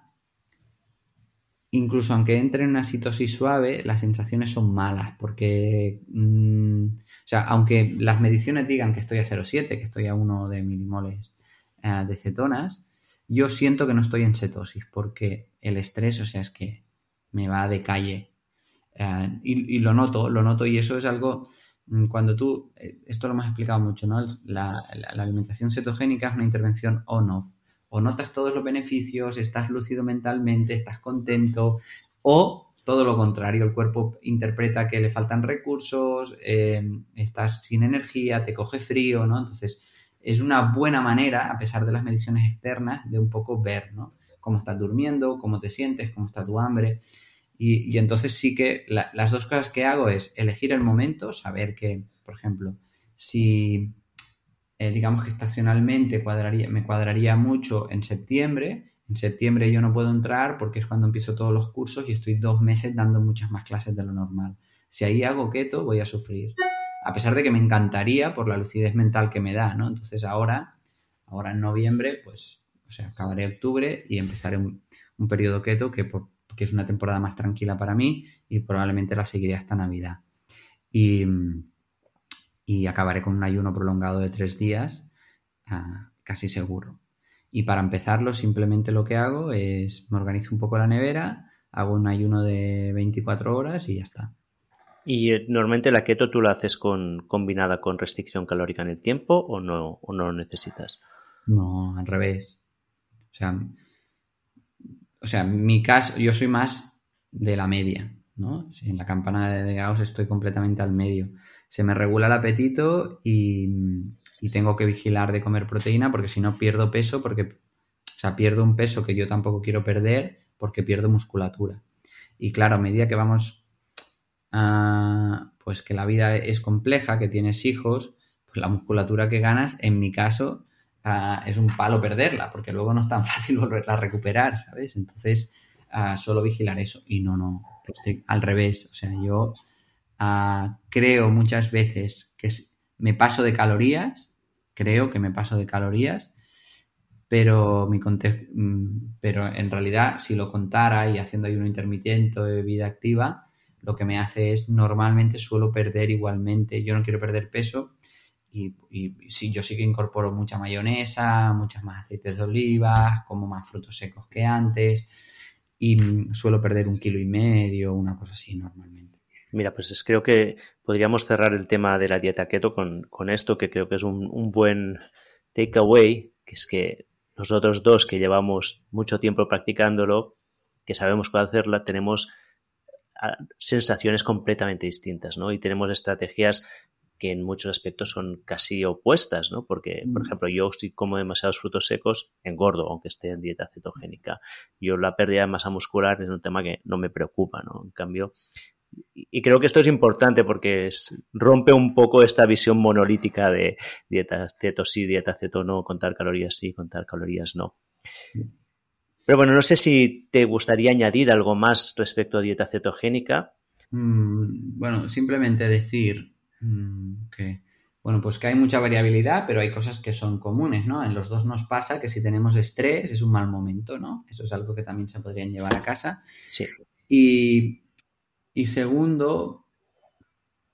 incluso aunque entre en una citosis suave, las sensaciones son malas, porque, mm, o sea, aunque las mediciones digan que estoy a 0,7, que estoy a 1 de milimoles eh, de cetonas, yo siento que no estoy en cetosis, porque el estrés, o sea, es que me va de calle. Eh, y, lo noto, lo noto, y eso es algo cuando tú, eh, esto lo hemos explicado mucho, ¿no? La, alimentación cetogénica es una intervención on-off. O notas todos los beneficios, estás lúcido mentalmente, estás contento, o todo lo contrario, el cuerpo interpreta que le faltan recursos, em, estás sin energía, te coge frío, ¿no? Entonces, es una buena manera, a pesar de las mediciones externas, de un poco ver, ¿no? Cómo estás durmiendo, cómo te sientes, cómo está tu hambre. Y, entonces sí que las dos cosas que hago es elegir el momento, saber que, por ejemplo, si eh, digamos que estacionalmente me cuadraría mucho en septiembre, en septiembre yo no puedo entrar porque es cuando empiezo todos los cursos y estoy dos meses dando muchas más clases de lo normal. Si ahí hago keto, voy a sufrir. A pesar de que me encantaría por la lucidez mental que me da, ¿no? Entonces ahora, ahora en noviembre, pues, o sea, acabaré octubre y empezaré un, un periodo keto que por, que es una temporada más tranquila para mí y probablemente la seguiré hasta Navidad. Y, acabaré con un ayuno prolongado de tres días, ah, casi seguro. Y para empezarlo, simplemente lo que hago es me organizo un poco la nevera, hago un ayuno de 24 horas y ya está. ¿Y eh, normalmente la keto tú la haces con, combinada con restricción calórica en el tiempo o no, o no lo necesitas? No, al revés. O sea, o sea, mi caso, yo soy más de la media, ¿no? en la campana de Gauss estoy completamente al medio. Se me regula el apetito y, tengo que vigilar de comer proteína porque si no pierdo peso, porque, o sea, pierdo un peso que yo tampoco quiero perder porque pierdo musculatura. Y claro, a medida que vamos, a, pues que la vida es compleja, que tienes hijos, pues la musculatura que ganas, en mi caso, es un palo perderla, porque luego no es tan fácil volverla a recuperar, ¿sabes? Entonces, solo vigilar eso. Y no, no, al revés. O sea, yo creo muchas veces que me paso de calorías, creo que me paso de calorías, pero, mi mm, pero en realidad, si lo contara y haciendo ayuno intermitente de vida activa, lo que me hace es normalmente suelo perder igualmente. Yo no quiero perder peso y, sí, yo sí que incorporo mucha mayonesa, muchas más aceites de oliva, como más frutos secos que antes y suelo perder un kilo y medio, una cosa así normalmente. Mira, pues creo que podríamos cerrar el tema de la dieta keto con, esto, que creo que es un, un buen takeaway, que es que nosotros dos que llevamos mucho tiempo practicándolo, que sabemos cómo hacerla, tenemos ah, sensaciones completamente distintas, ¿no? Y tenemos estrategias que en muchos aspectos son casi opuestas, ¿no? Porque, por mm. ejemplo, yo si como demasiados frutos secos, engordo, aunque esté en dieta cetogénica. Yo la pérdida de masa muscular es un tema que no me preocupa, ¿no? En cambio, y creo que esto es importante porque rompe un poco esta visión monolítica de dieta ceto sí, dieta ceto no, contar calorías sí, contar calorías no. Pero bueno, no sé si te gustaría añadir algo más respecto a dieta cetogénica. Mm, bueno, simplemente decir mm, que, bueno, pues que hay mucha variabilidad, pero hay cosas que son comunes, ¿no? En los dos nos pasa que si tenemos estrés es un mal momento, ¿no? Eso es algo que también se podrían llevar a casa. Sí. Y y segundo,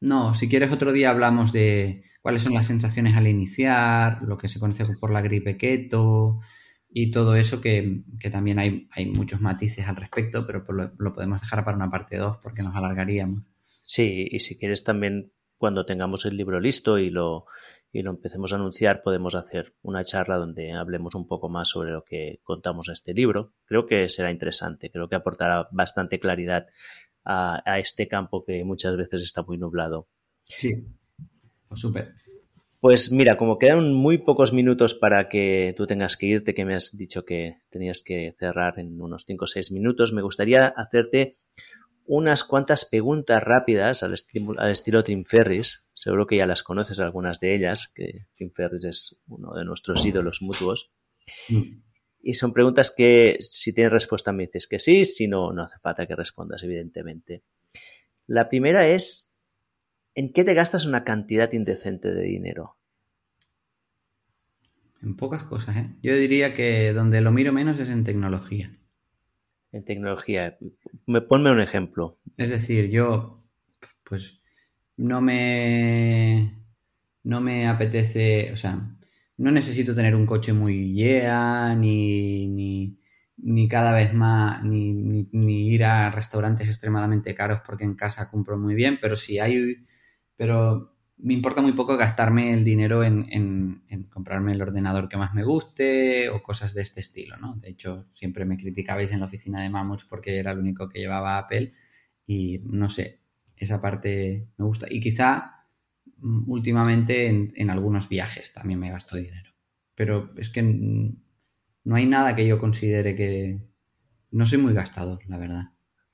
no, si quieres otro día hablamos de cuáles son las sensaciones al iniciar, lo que se conoce por la gripe keto y todo eso que, también hay, hay, muchos matices al respecto, pero lo, lo podemos dejar para una parte 2 porque nos alargaríamos. Sí, y si quieres también cuando tengamos el libro listo y lo, y lo empecemos a anunciar, podemos hacer una charla donde hablemos un poco más sobre lo que contamos en este libro. Creo que será interesante, creo que aportará bastante claridad a, este campo que muchas veces está muy nublado. Sí, pues súper. Pues mira, como quedan muy pocos minutos para que tú tengas que irte, que me has dicho que tenías que cerrar en unos 5 o 6 minutos, me gustaría hacerte unas cuantas preguntas rápidas al, al, estilo Tim Ferris. Seguro que ya las conoces algunas de ellas, que Tim Ferris es uno de nuestros ídolos mutuos. Mm. Y son preguntas que si tienes respuesta me dices que sí, si no, no hace falta que respondas, evidentemente. La primera es, ¿en qué te gastas una cantidad indecente de dinero? En pocas cosas, ¿eh? Yo diría que donde lo miro menos es en tecnología. En tecnología. Me, ponme un ejemplo. Es decir, yo, pues, no me, no me apetece, o sea, no necesito tener un coche muy yeah, ni, ni, cada vez más, ni, ni, ir a restaurantes extremadamente caros porque en casa compro muy bien, pero si hay, pero me importa muy poco gastarme el dinero en, en, comprarme el ordenador que más me guste o cosas de este estilo, ¿no? De hecho, siempre me criticabais en la oficina de Mamuts porque era el único que llevaba Apple y no sé, esa parte me gusta. Y quizá Mm, últimamente en, algunos viajes también me gasto dinero. Pero es que no hay nada que yo considere que... No soy muy gastador, la verdad.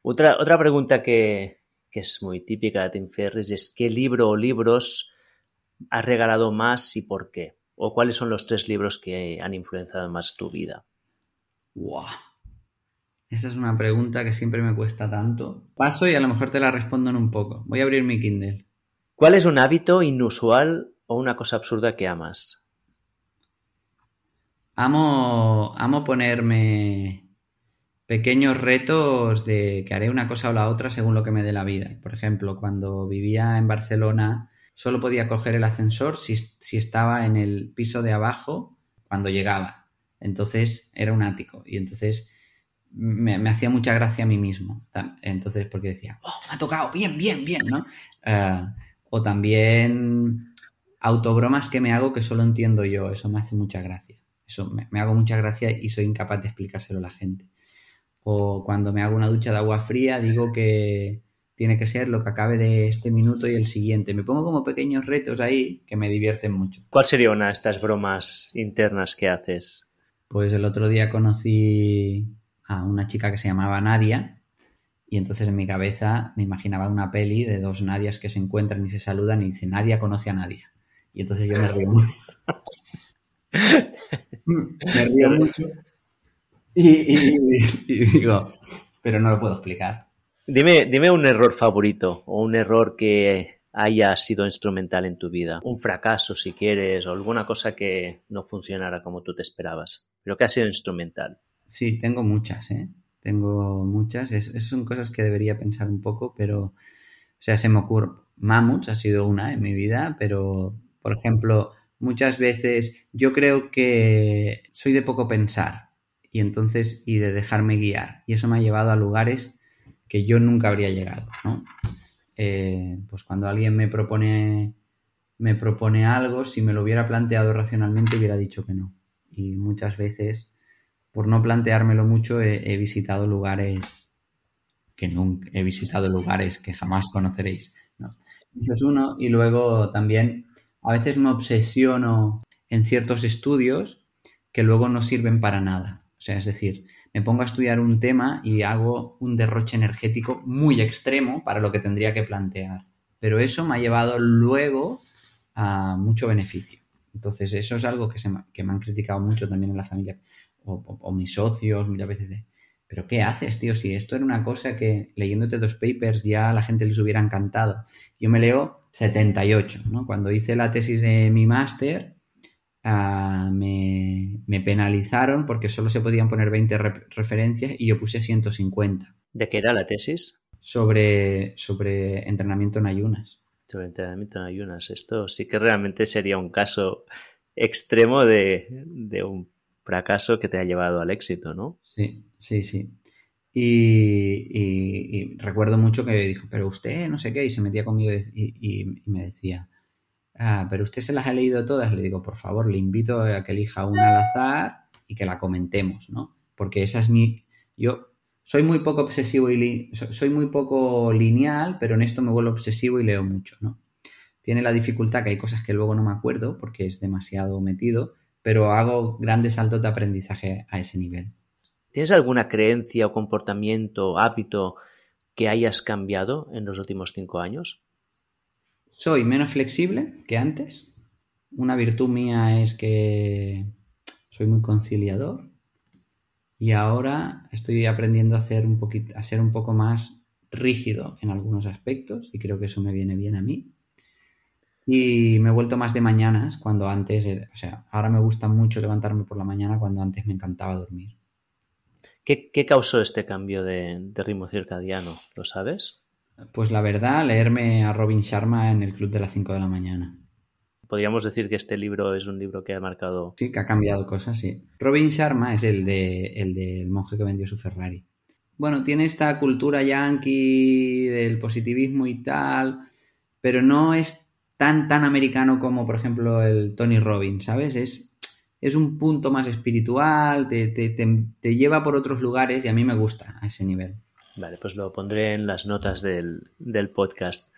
Otra, otra pregunta que, es muy típica de Tim Ferris es ¿qué libro o libros has regalado más y por qué? ¿O cuáles son los tres libros que han influenciado más tu vida? ¡Wow! Esa es una pregunta que siempre me cuesta tanto. Paso y a lo mejor te la respondo en un poco. Voy a abrir mi Kindle. ¿Cuál es un hábito inusual o una cosa absurda que amas? Amo, amo ponerme pequeños retos de que haré una cosa o la otra según lo que me dé la vida. Por ejemplo, cuando vivía en Barcelona, solo podía coger el ascensor si, estaba en el piso de abajo cuando llegaba. Entonces era un ático. Y entonces me, hacía mucha gracia a mí mismo. Entonces, porque decía, oh, me ha tocado, bien, bien, bien, ¿no? Eh, o también autobromas que me hago que solo entiendo yo. Eso me hace mucha gracia. Eso me, hago mucha gracia y soy incapaz de explicárselo a la gente. O cuando me hago una ducha de agua fría, digo que tiene que ser lo que acabe de este minuto y el siguiente. Me pongo como pequeños retos ahí que me divierten mucho. ¿Cuál sería una de estas bromas internas que haces? Pues el otro día conocí a una chica que se llamaba Nadia y entonces en mi cabeza me imaginaba una peli de dos Nadias que se encuentran y se saludan y dice Nadia conoce a Nadia. Y entonces yo me río mucho. me río mucho. Y, digo, pero no lo puedo explicar. Dime, dime un error favorito o un error que haya sido instrumental en tu vida. Un fracaso, si quieres, o alguna cosa que no funcionara como tú te esperabas, pero que ha sido instrumental. Sí, tengo muchas, ¿eh? Tengo muchas. Es, son cosas que debería pensar un poco, pero, o sea, se me ocurre. Mamuts ha sido una en mi vida, pero Por ejemplo, muchas veces yo creo que soy de poco pensar y entonces y de dejarme guiar y eso me ha llevado a lugares que yo nunca habría llegado, ¿no? Eh, pues cuando alguien me propone me propone algo, si me lo hubiera planteado racionalmente hubiera dicho que no. Y muchas veces, por no planteármelo mucho, he, visitado lugares que nunca he visitado lugares que jamás conoceréis. Eso es uno. Y luego también a veces me obsesiono en ciertos estudios que luego no sirven para nada. O sea, es decir, me pongo a estudiar un tema y hago un derroche energético muy extremo para lo que tendría que plantear. Pero eso me ha llevado luego a mucho beneficio. Entonces, eso es algo que, se me, que me han criticado mucho también en la familia, o, mis socios, muchas veces de, pero ¿qué haces, tío? Si esto era una cosa que leyéndote dos papers ya a la gente les hubiera encantado. Yo me leo 78, ¿no? Cuando hice la tesis de mi máster, ah, me, penalizaron porque solo se podían poner 20 referencias y yo puse 150. ¿De qué era la tesis? Sobre, sobre entrenamiento en ayunas. Sobre entrenamiento en ayunas. Esto sí que realmente sería un caso extremo de, de un fracaso que te ha llevado al éxito, ¿no? Sí, sí, sí. Y, recuerdo mucho que dijo, pero usted no sé qué, y se metía conmigo y, me decía, ah, pero usted se las ha leído todas. Le digo, por favor, le invito a que elija una al azar y que la comentemos, ¿no? Porque esa es mi. Yo soy muy poco obsesivo y soy muy poco lineal, pero en esto me vuelvo obsesivo y leo mucho, ¿no? Tiene la dificultad que hay cosas que luego no me acuerdo porque es demasiado metido, pero hago grandes saltos de aprendizaje a ese nivel. ¿Tienes alguna creencia o comportamiento, hábito que hayas cambiado en los últimos cinco años? Soy menos flexible que antes. Una virtud mía es que soy muy conciliador y ahora estoy aprendiendo a, un poquito, a ser un poco más rígido en algunos aspectos y creo que eso me viene bien a mí. Y me he vuelto más de mañanas cuando antes, o sea, ahora me gusta mucho levantarme por la mañana cuando antes me encantaba dormir. ¿Qué, causó este cambio de, ritmo circadiano? ¿Lo sabes? Pues la verdad, leerme a Robin Sharma en el club de las 5 de la mañana. Podríamos decir que este libro es un libro que ha marcado. Sí, que ha cambiado cosas, sí. Robin Sharma es el, de, el del monje que vendió su Ferrari. Bueno, tiene esta cultura yankee del positivismo y tal, pero no es tan, tan americano como, por ejemplo, el Tony Robbins, ¿sabes? Es es un punto más espiritual, te, lleva por otros lugares y a mí me gusta a ese nivel. Vale, pues lo pondré en las notas del, podcast.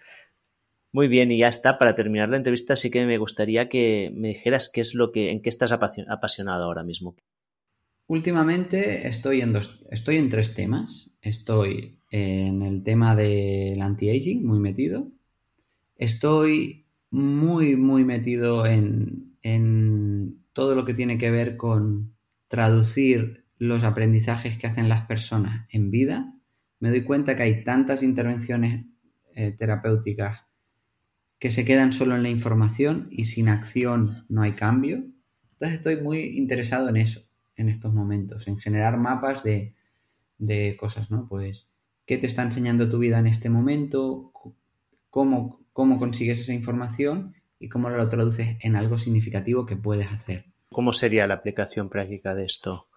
Muy bien, y ya está. Para terminar la entrevista, sí que me gustaría que me dijeras qué es lo que, en qué estás apasionado ahora mismo. Últimamente estoy en dos, estoy en tres temas. Estoy en el tema del anti-aging, muy metido. Estoy muy, muy metido en, en todo lo que tiene que ver con traducir los aprendizajes que hacen las personas en vida, me doy cuenta que hay tantas intervenciones eh, terapéuticas que se quedan solo en la información y sin acción no hay cambio. Entonces estoy muy interesado en eso, en estos momentos, en generar mapas de, de cosas, ¿no? Pues, ¿qué te está enseñando tu vida en este momento? ¿Cómo, cómo consigues esa información? y cómo lo traduces en algo significativo que puedes hacer. ¿Cómo sería la aplicación práctica de esto?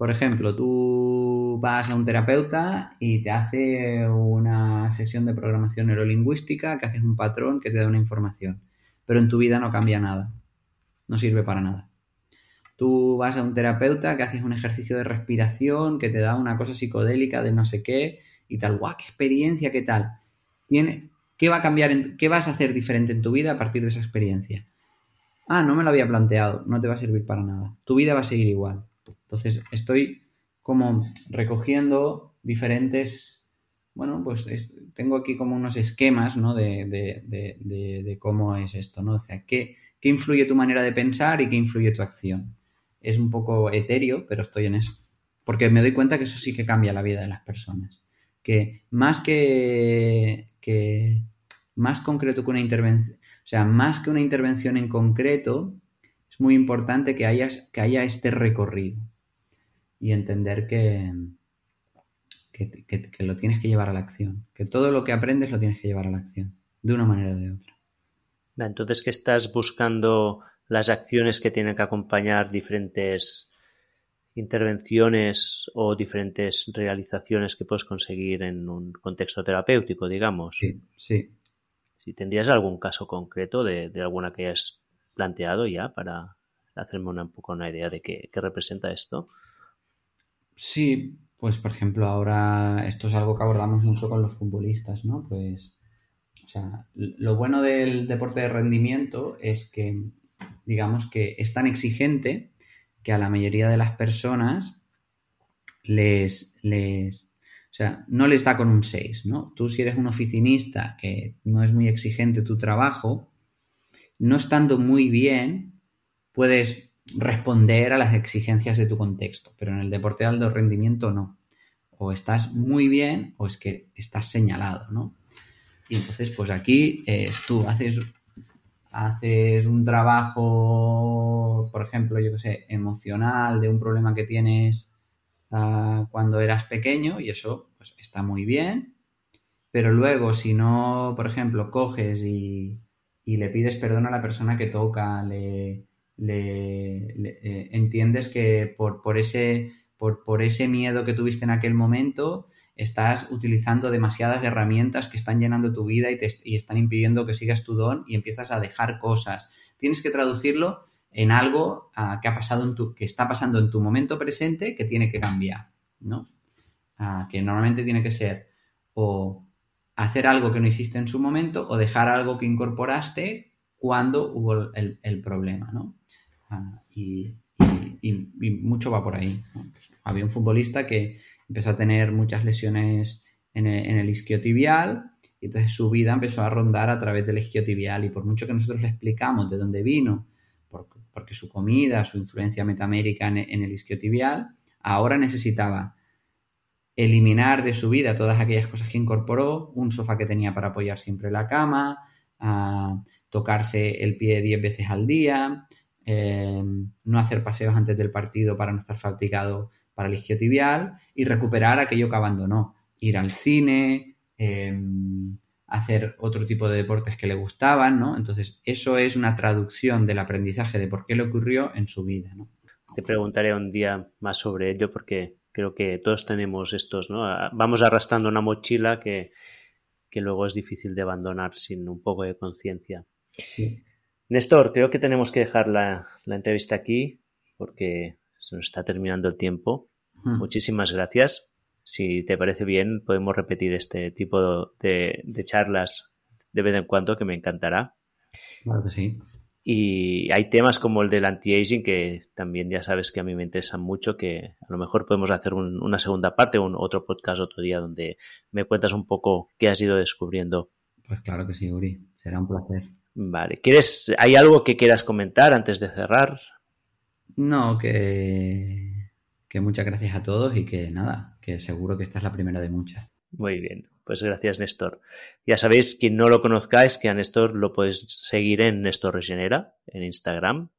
Por ejemplo, tú vas a un terapeuta y te hace una sesión de programación neurolingüística, que haces un patrón que te da una información, pero en tu vida no cambia nada, no sirve para nada. Tú vas a un terapeuta que haces un ejercicio de respiración, que te da una cosa psicodélica de no sé qué y tal, guau, qué experiencia, qué tal. Tiene, ¿Qué va a cambiar? En, ¿Qué vas a hacer diferente en tu vida a partir de esa experiencia? Ah, no me lo había planteado, no te va a servir para nada. Tu vida va a seguir igual. Entonces, estoy como recogiendo diferentes, bueno, pues tengo aquí como unos esquemas, ¿no? De, cómo es esto, ¿no? O sea, ¿qué, ¿qué influye tu manera de pensar y qué influye tu acción? Es un poco etéreo, pero estoy en eso. Porque me doy cuenta que eso sí que cambia la vida de las personas. Que más que, que más concreto que una intervención, o sea, más que una intervención en concreto, es muy importante que, hayas, que haya este recorrido y entender que, que, lo tienes que llevar a la acción, que todo lo que aprendes lo tienes que llevar a la acción, de una manera o de otra. Entonces, ¿qué estás buscando las acciones que tienen que acompañar diferentes intervenciones o diferentes realizaciones que puedes conseguir en un contexto terapéutico, digamos? Sí, sí. Si tendrías algún caso concreto de, alguna que hayas planteado ya para hacerme un poco una idea de qué, qué representa esto. Sí, pues por ejemplo ahora esto es algo que abordamos mucho con los futbolistas, ¿no? Pues, o sea, lo bueno del deporte de rendimiento es que, digamos que es tan exigente que a la mayoría de las personas les, les, o sea, no les da con un 6, ¿no? Tú si eres un oficinista que no es muy exigente tu trabajo, no estando muy bien, puedes responder a las exigencias de tu contexto, pero en el deporte de alto rendimiento no. O estás muy bien o es que estás señalado, ¿no? Y entonces, pues aquí es tú haces, haces un trabajo, por ejemplo, yo qué sé, emocional de un problema que tienes cuando eras pequeño y eso pues, está muy bien. Pero luego, si no, por ejemplo, coges y, le pides perdón a la persona que toca, le, eh, entiendes que por, ese, miedo que tuviste en aquel momento, estás utilizando demasiadas herramientas que están llenando tu vida y, te, están impidiendo que sigas tu don y empiezas a dejar cosas. Tienes que traducirlo en algo ah, que ha pasado que está pasando en tu momento presente que tiene que cambiar, ¿no? Ah, que normalmente tiene que ser o hacer algo que no hiciste en su momento o dejar algo que incorporaste cuando hubo el, problema, ¿no? Ah, y, mucho va por ahí. Había un futbolista que empezó a tener muchas lesiones en el, en el isquiotibial y entonces su vida empezó a rondar a través del isquiotibial y por mucho que nosotros le explicamos de dónde vino, porque su comida, su influencia metamérica en, el isquiotibial, ahora necesitaba eliminar de su vida todas aquellas cosas que incorporó, un sofá que tenía para apoyar siempre la cama, tocarse el pie 10 veces al día, eh, no hacer paseos antes del partido para no estar fatigado para el isquiotibial y recuperar aquello que abandonó, ir al cine, eh, hacer otro tipo de deportes que le gustaban, ¿no? Entonces, eso es una traducción del aprendizaje de por qué le ocurrió en su vida, ¿no? Te preguntaré un día más sobre ello porque creo que todos tenemos estos, ¿no? Vamos arrastrando una mochila que, luego es difícil de abandonar sin un poco de conciencia. Néstor, creo que tenemos que dejar la, entrevista aquí porque se nos está terminando el tiempo. Muchísimas gracias si te parece bien, podemos repetir este tipo de, charlas de vez en cuando, que me encantará. Claro que sí. Y hay temas como el del anti-aging que también ya sabes que a mí me interesan mucho, que a lo mejor podemos hacer una segunda parte, un otro podcast otro día donde me cuentas un poco qué has ido descubriendo. Pues claro que sí, Uri. Será un placer. Vale. ¿Quieres, ¿Hay algo que quieras comentar antes de cerrar? No, que que muchas gracias a todos y que nada, que seguro que esta es la primera de muchas. Muy bien, pues gracias Néstor. Ya sabéis, quien no lo conozcáis, que a Néstor lo podéis seguir en Néstor Regenera, en Instagram.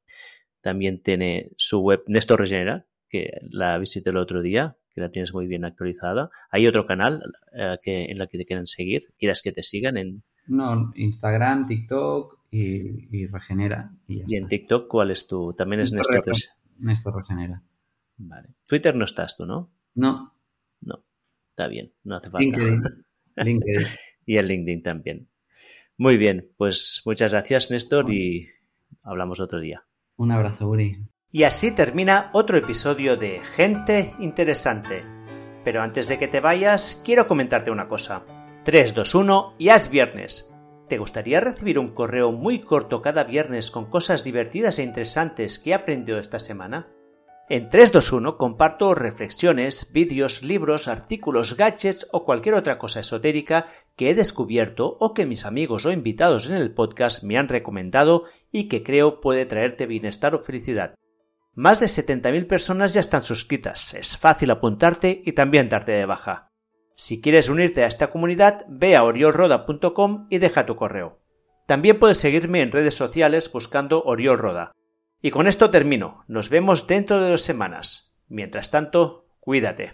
También tiene su web Néstor Regenera, que la visité el otro día, que la tienes muy bien actualizada. Hay otro canal eh, que, en la que te quieran seguir, quieras que te sigan en... No, Instagram, TikTok y, Regenera. Y, en TikTok cuál es tu? También es Néstor, Néstor Regenera. Vale. Twitter no estás tú, ¿no? No. No. Está bien, no hace falta. LinkedIn. y el LinkedIn también. Muy bien, pues muchas gracias, Néstor, y hablamos otro día. Un abrazo, Uri. Y así termina otro episodio de Gente Interesante. Pero antes de que te vayas, quiero comentarte una cosa. 3, 2, 1 y haz viernes. ¿Te gustaría recibir un correo muy corto cada viernes con cosas divertidas e interesantes que he aprendido esta semana? En 321 comparto reflexiones, vídeos, libros, artículos, gadgets o cualquier otra cosa esotérica que he descubierto o que mis amigos o invitados en el podcast me han recomendado y que creo puede traerte bienestar o felicidad. Más de 70.000 personas ya están suscritas, es fácil apuntarte y también darte de baja. Si quieres unirte a esta comunidad, ve a oriolroda.com y deja tu correo. También puedes seguirme en redes sociales buscando Oriol Roda. Y con esto termino. Nos vemos dentro de dos semanas. Mientras tanto, cuídate.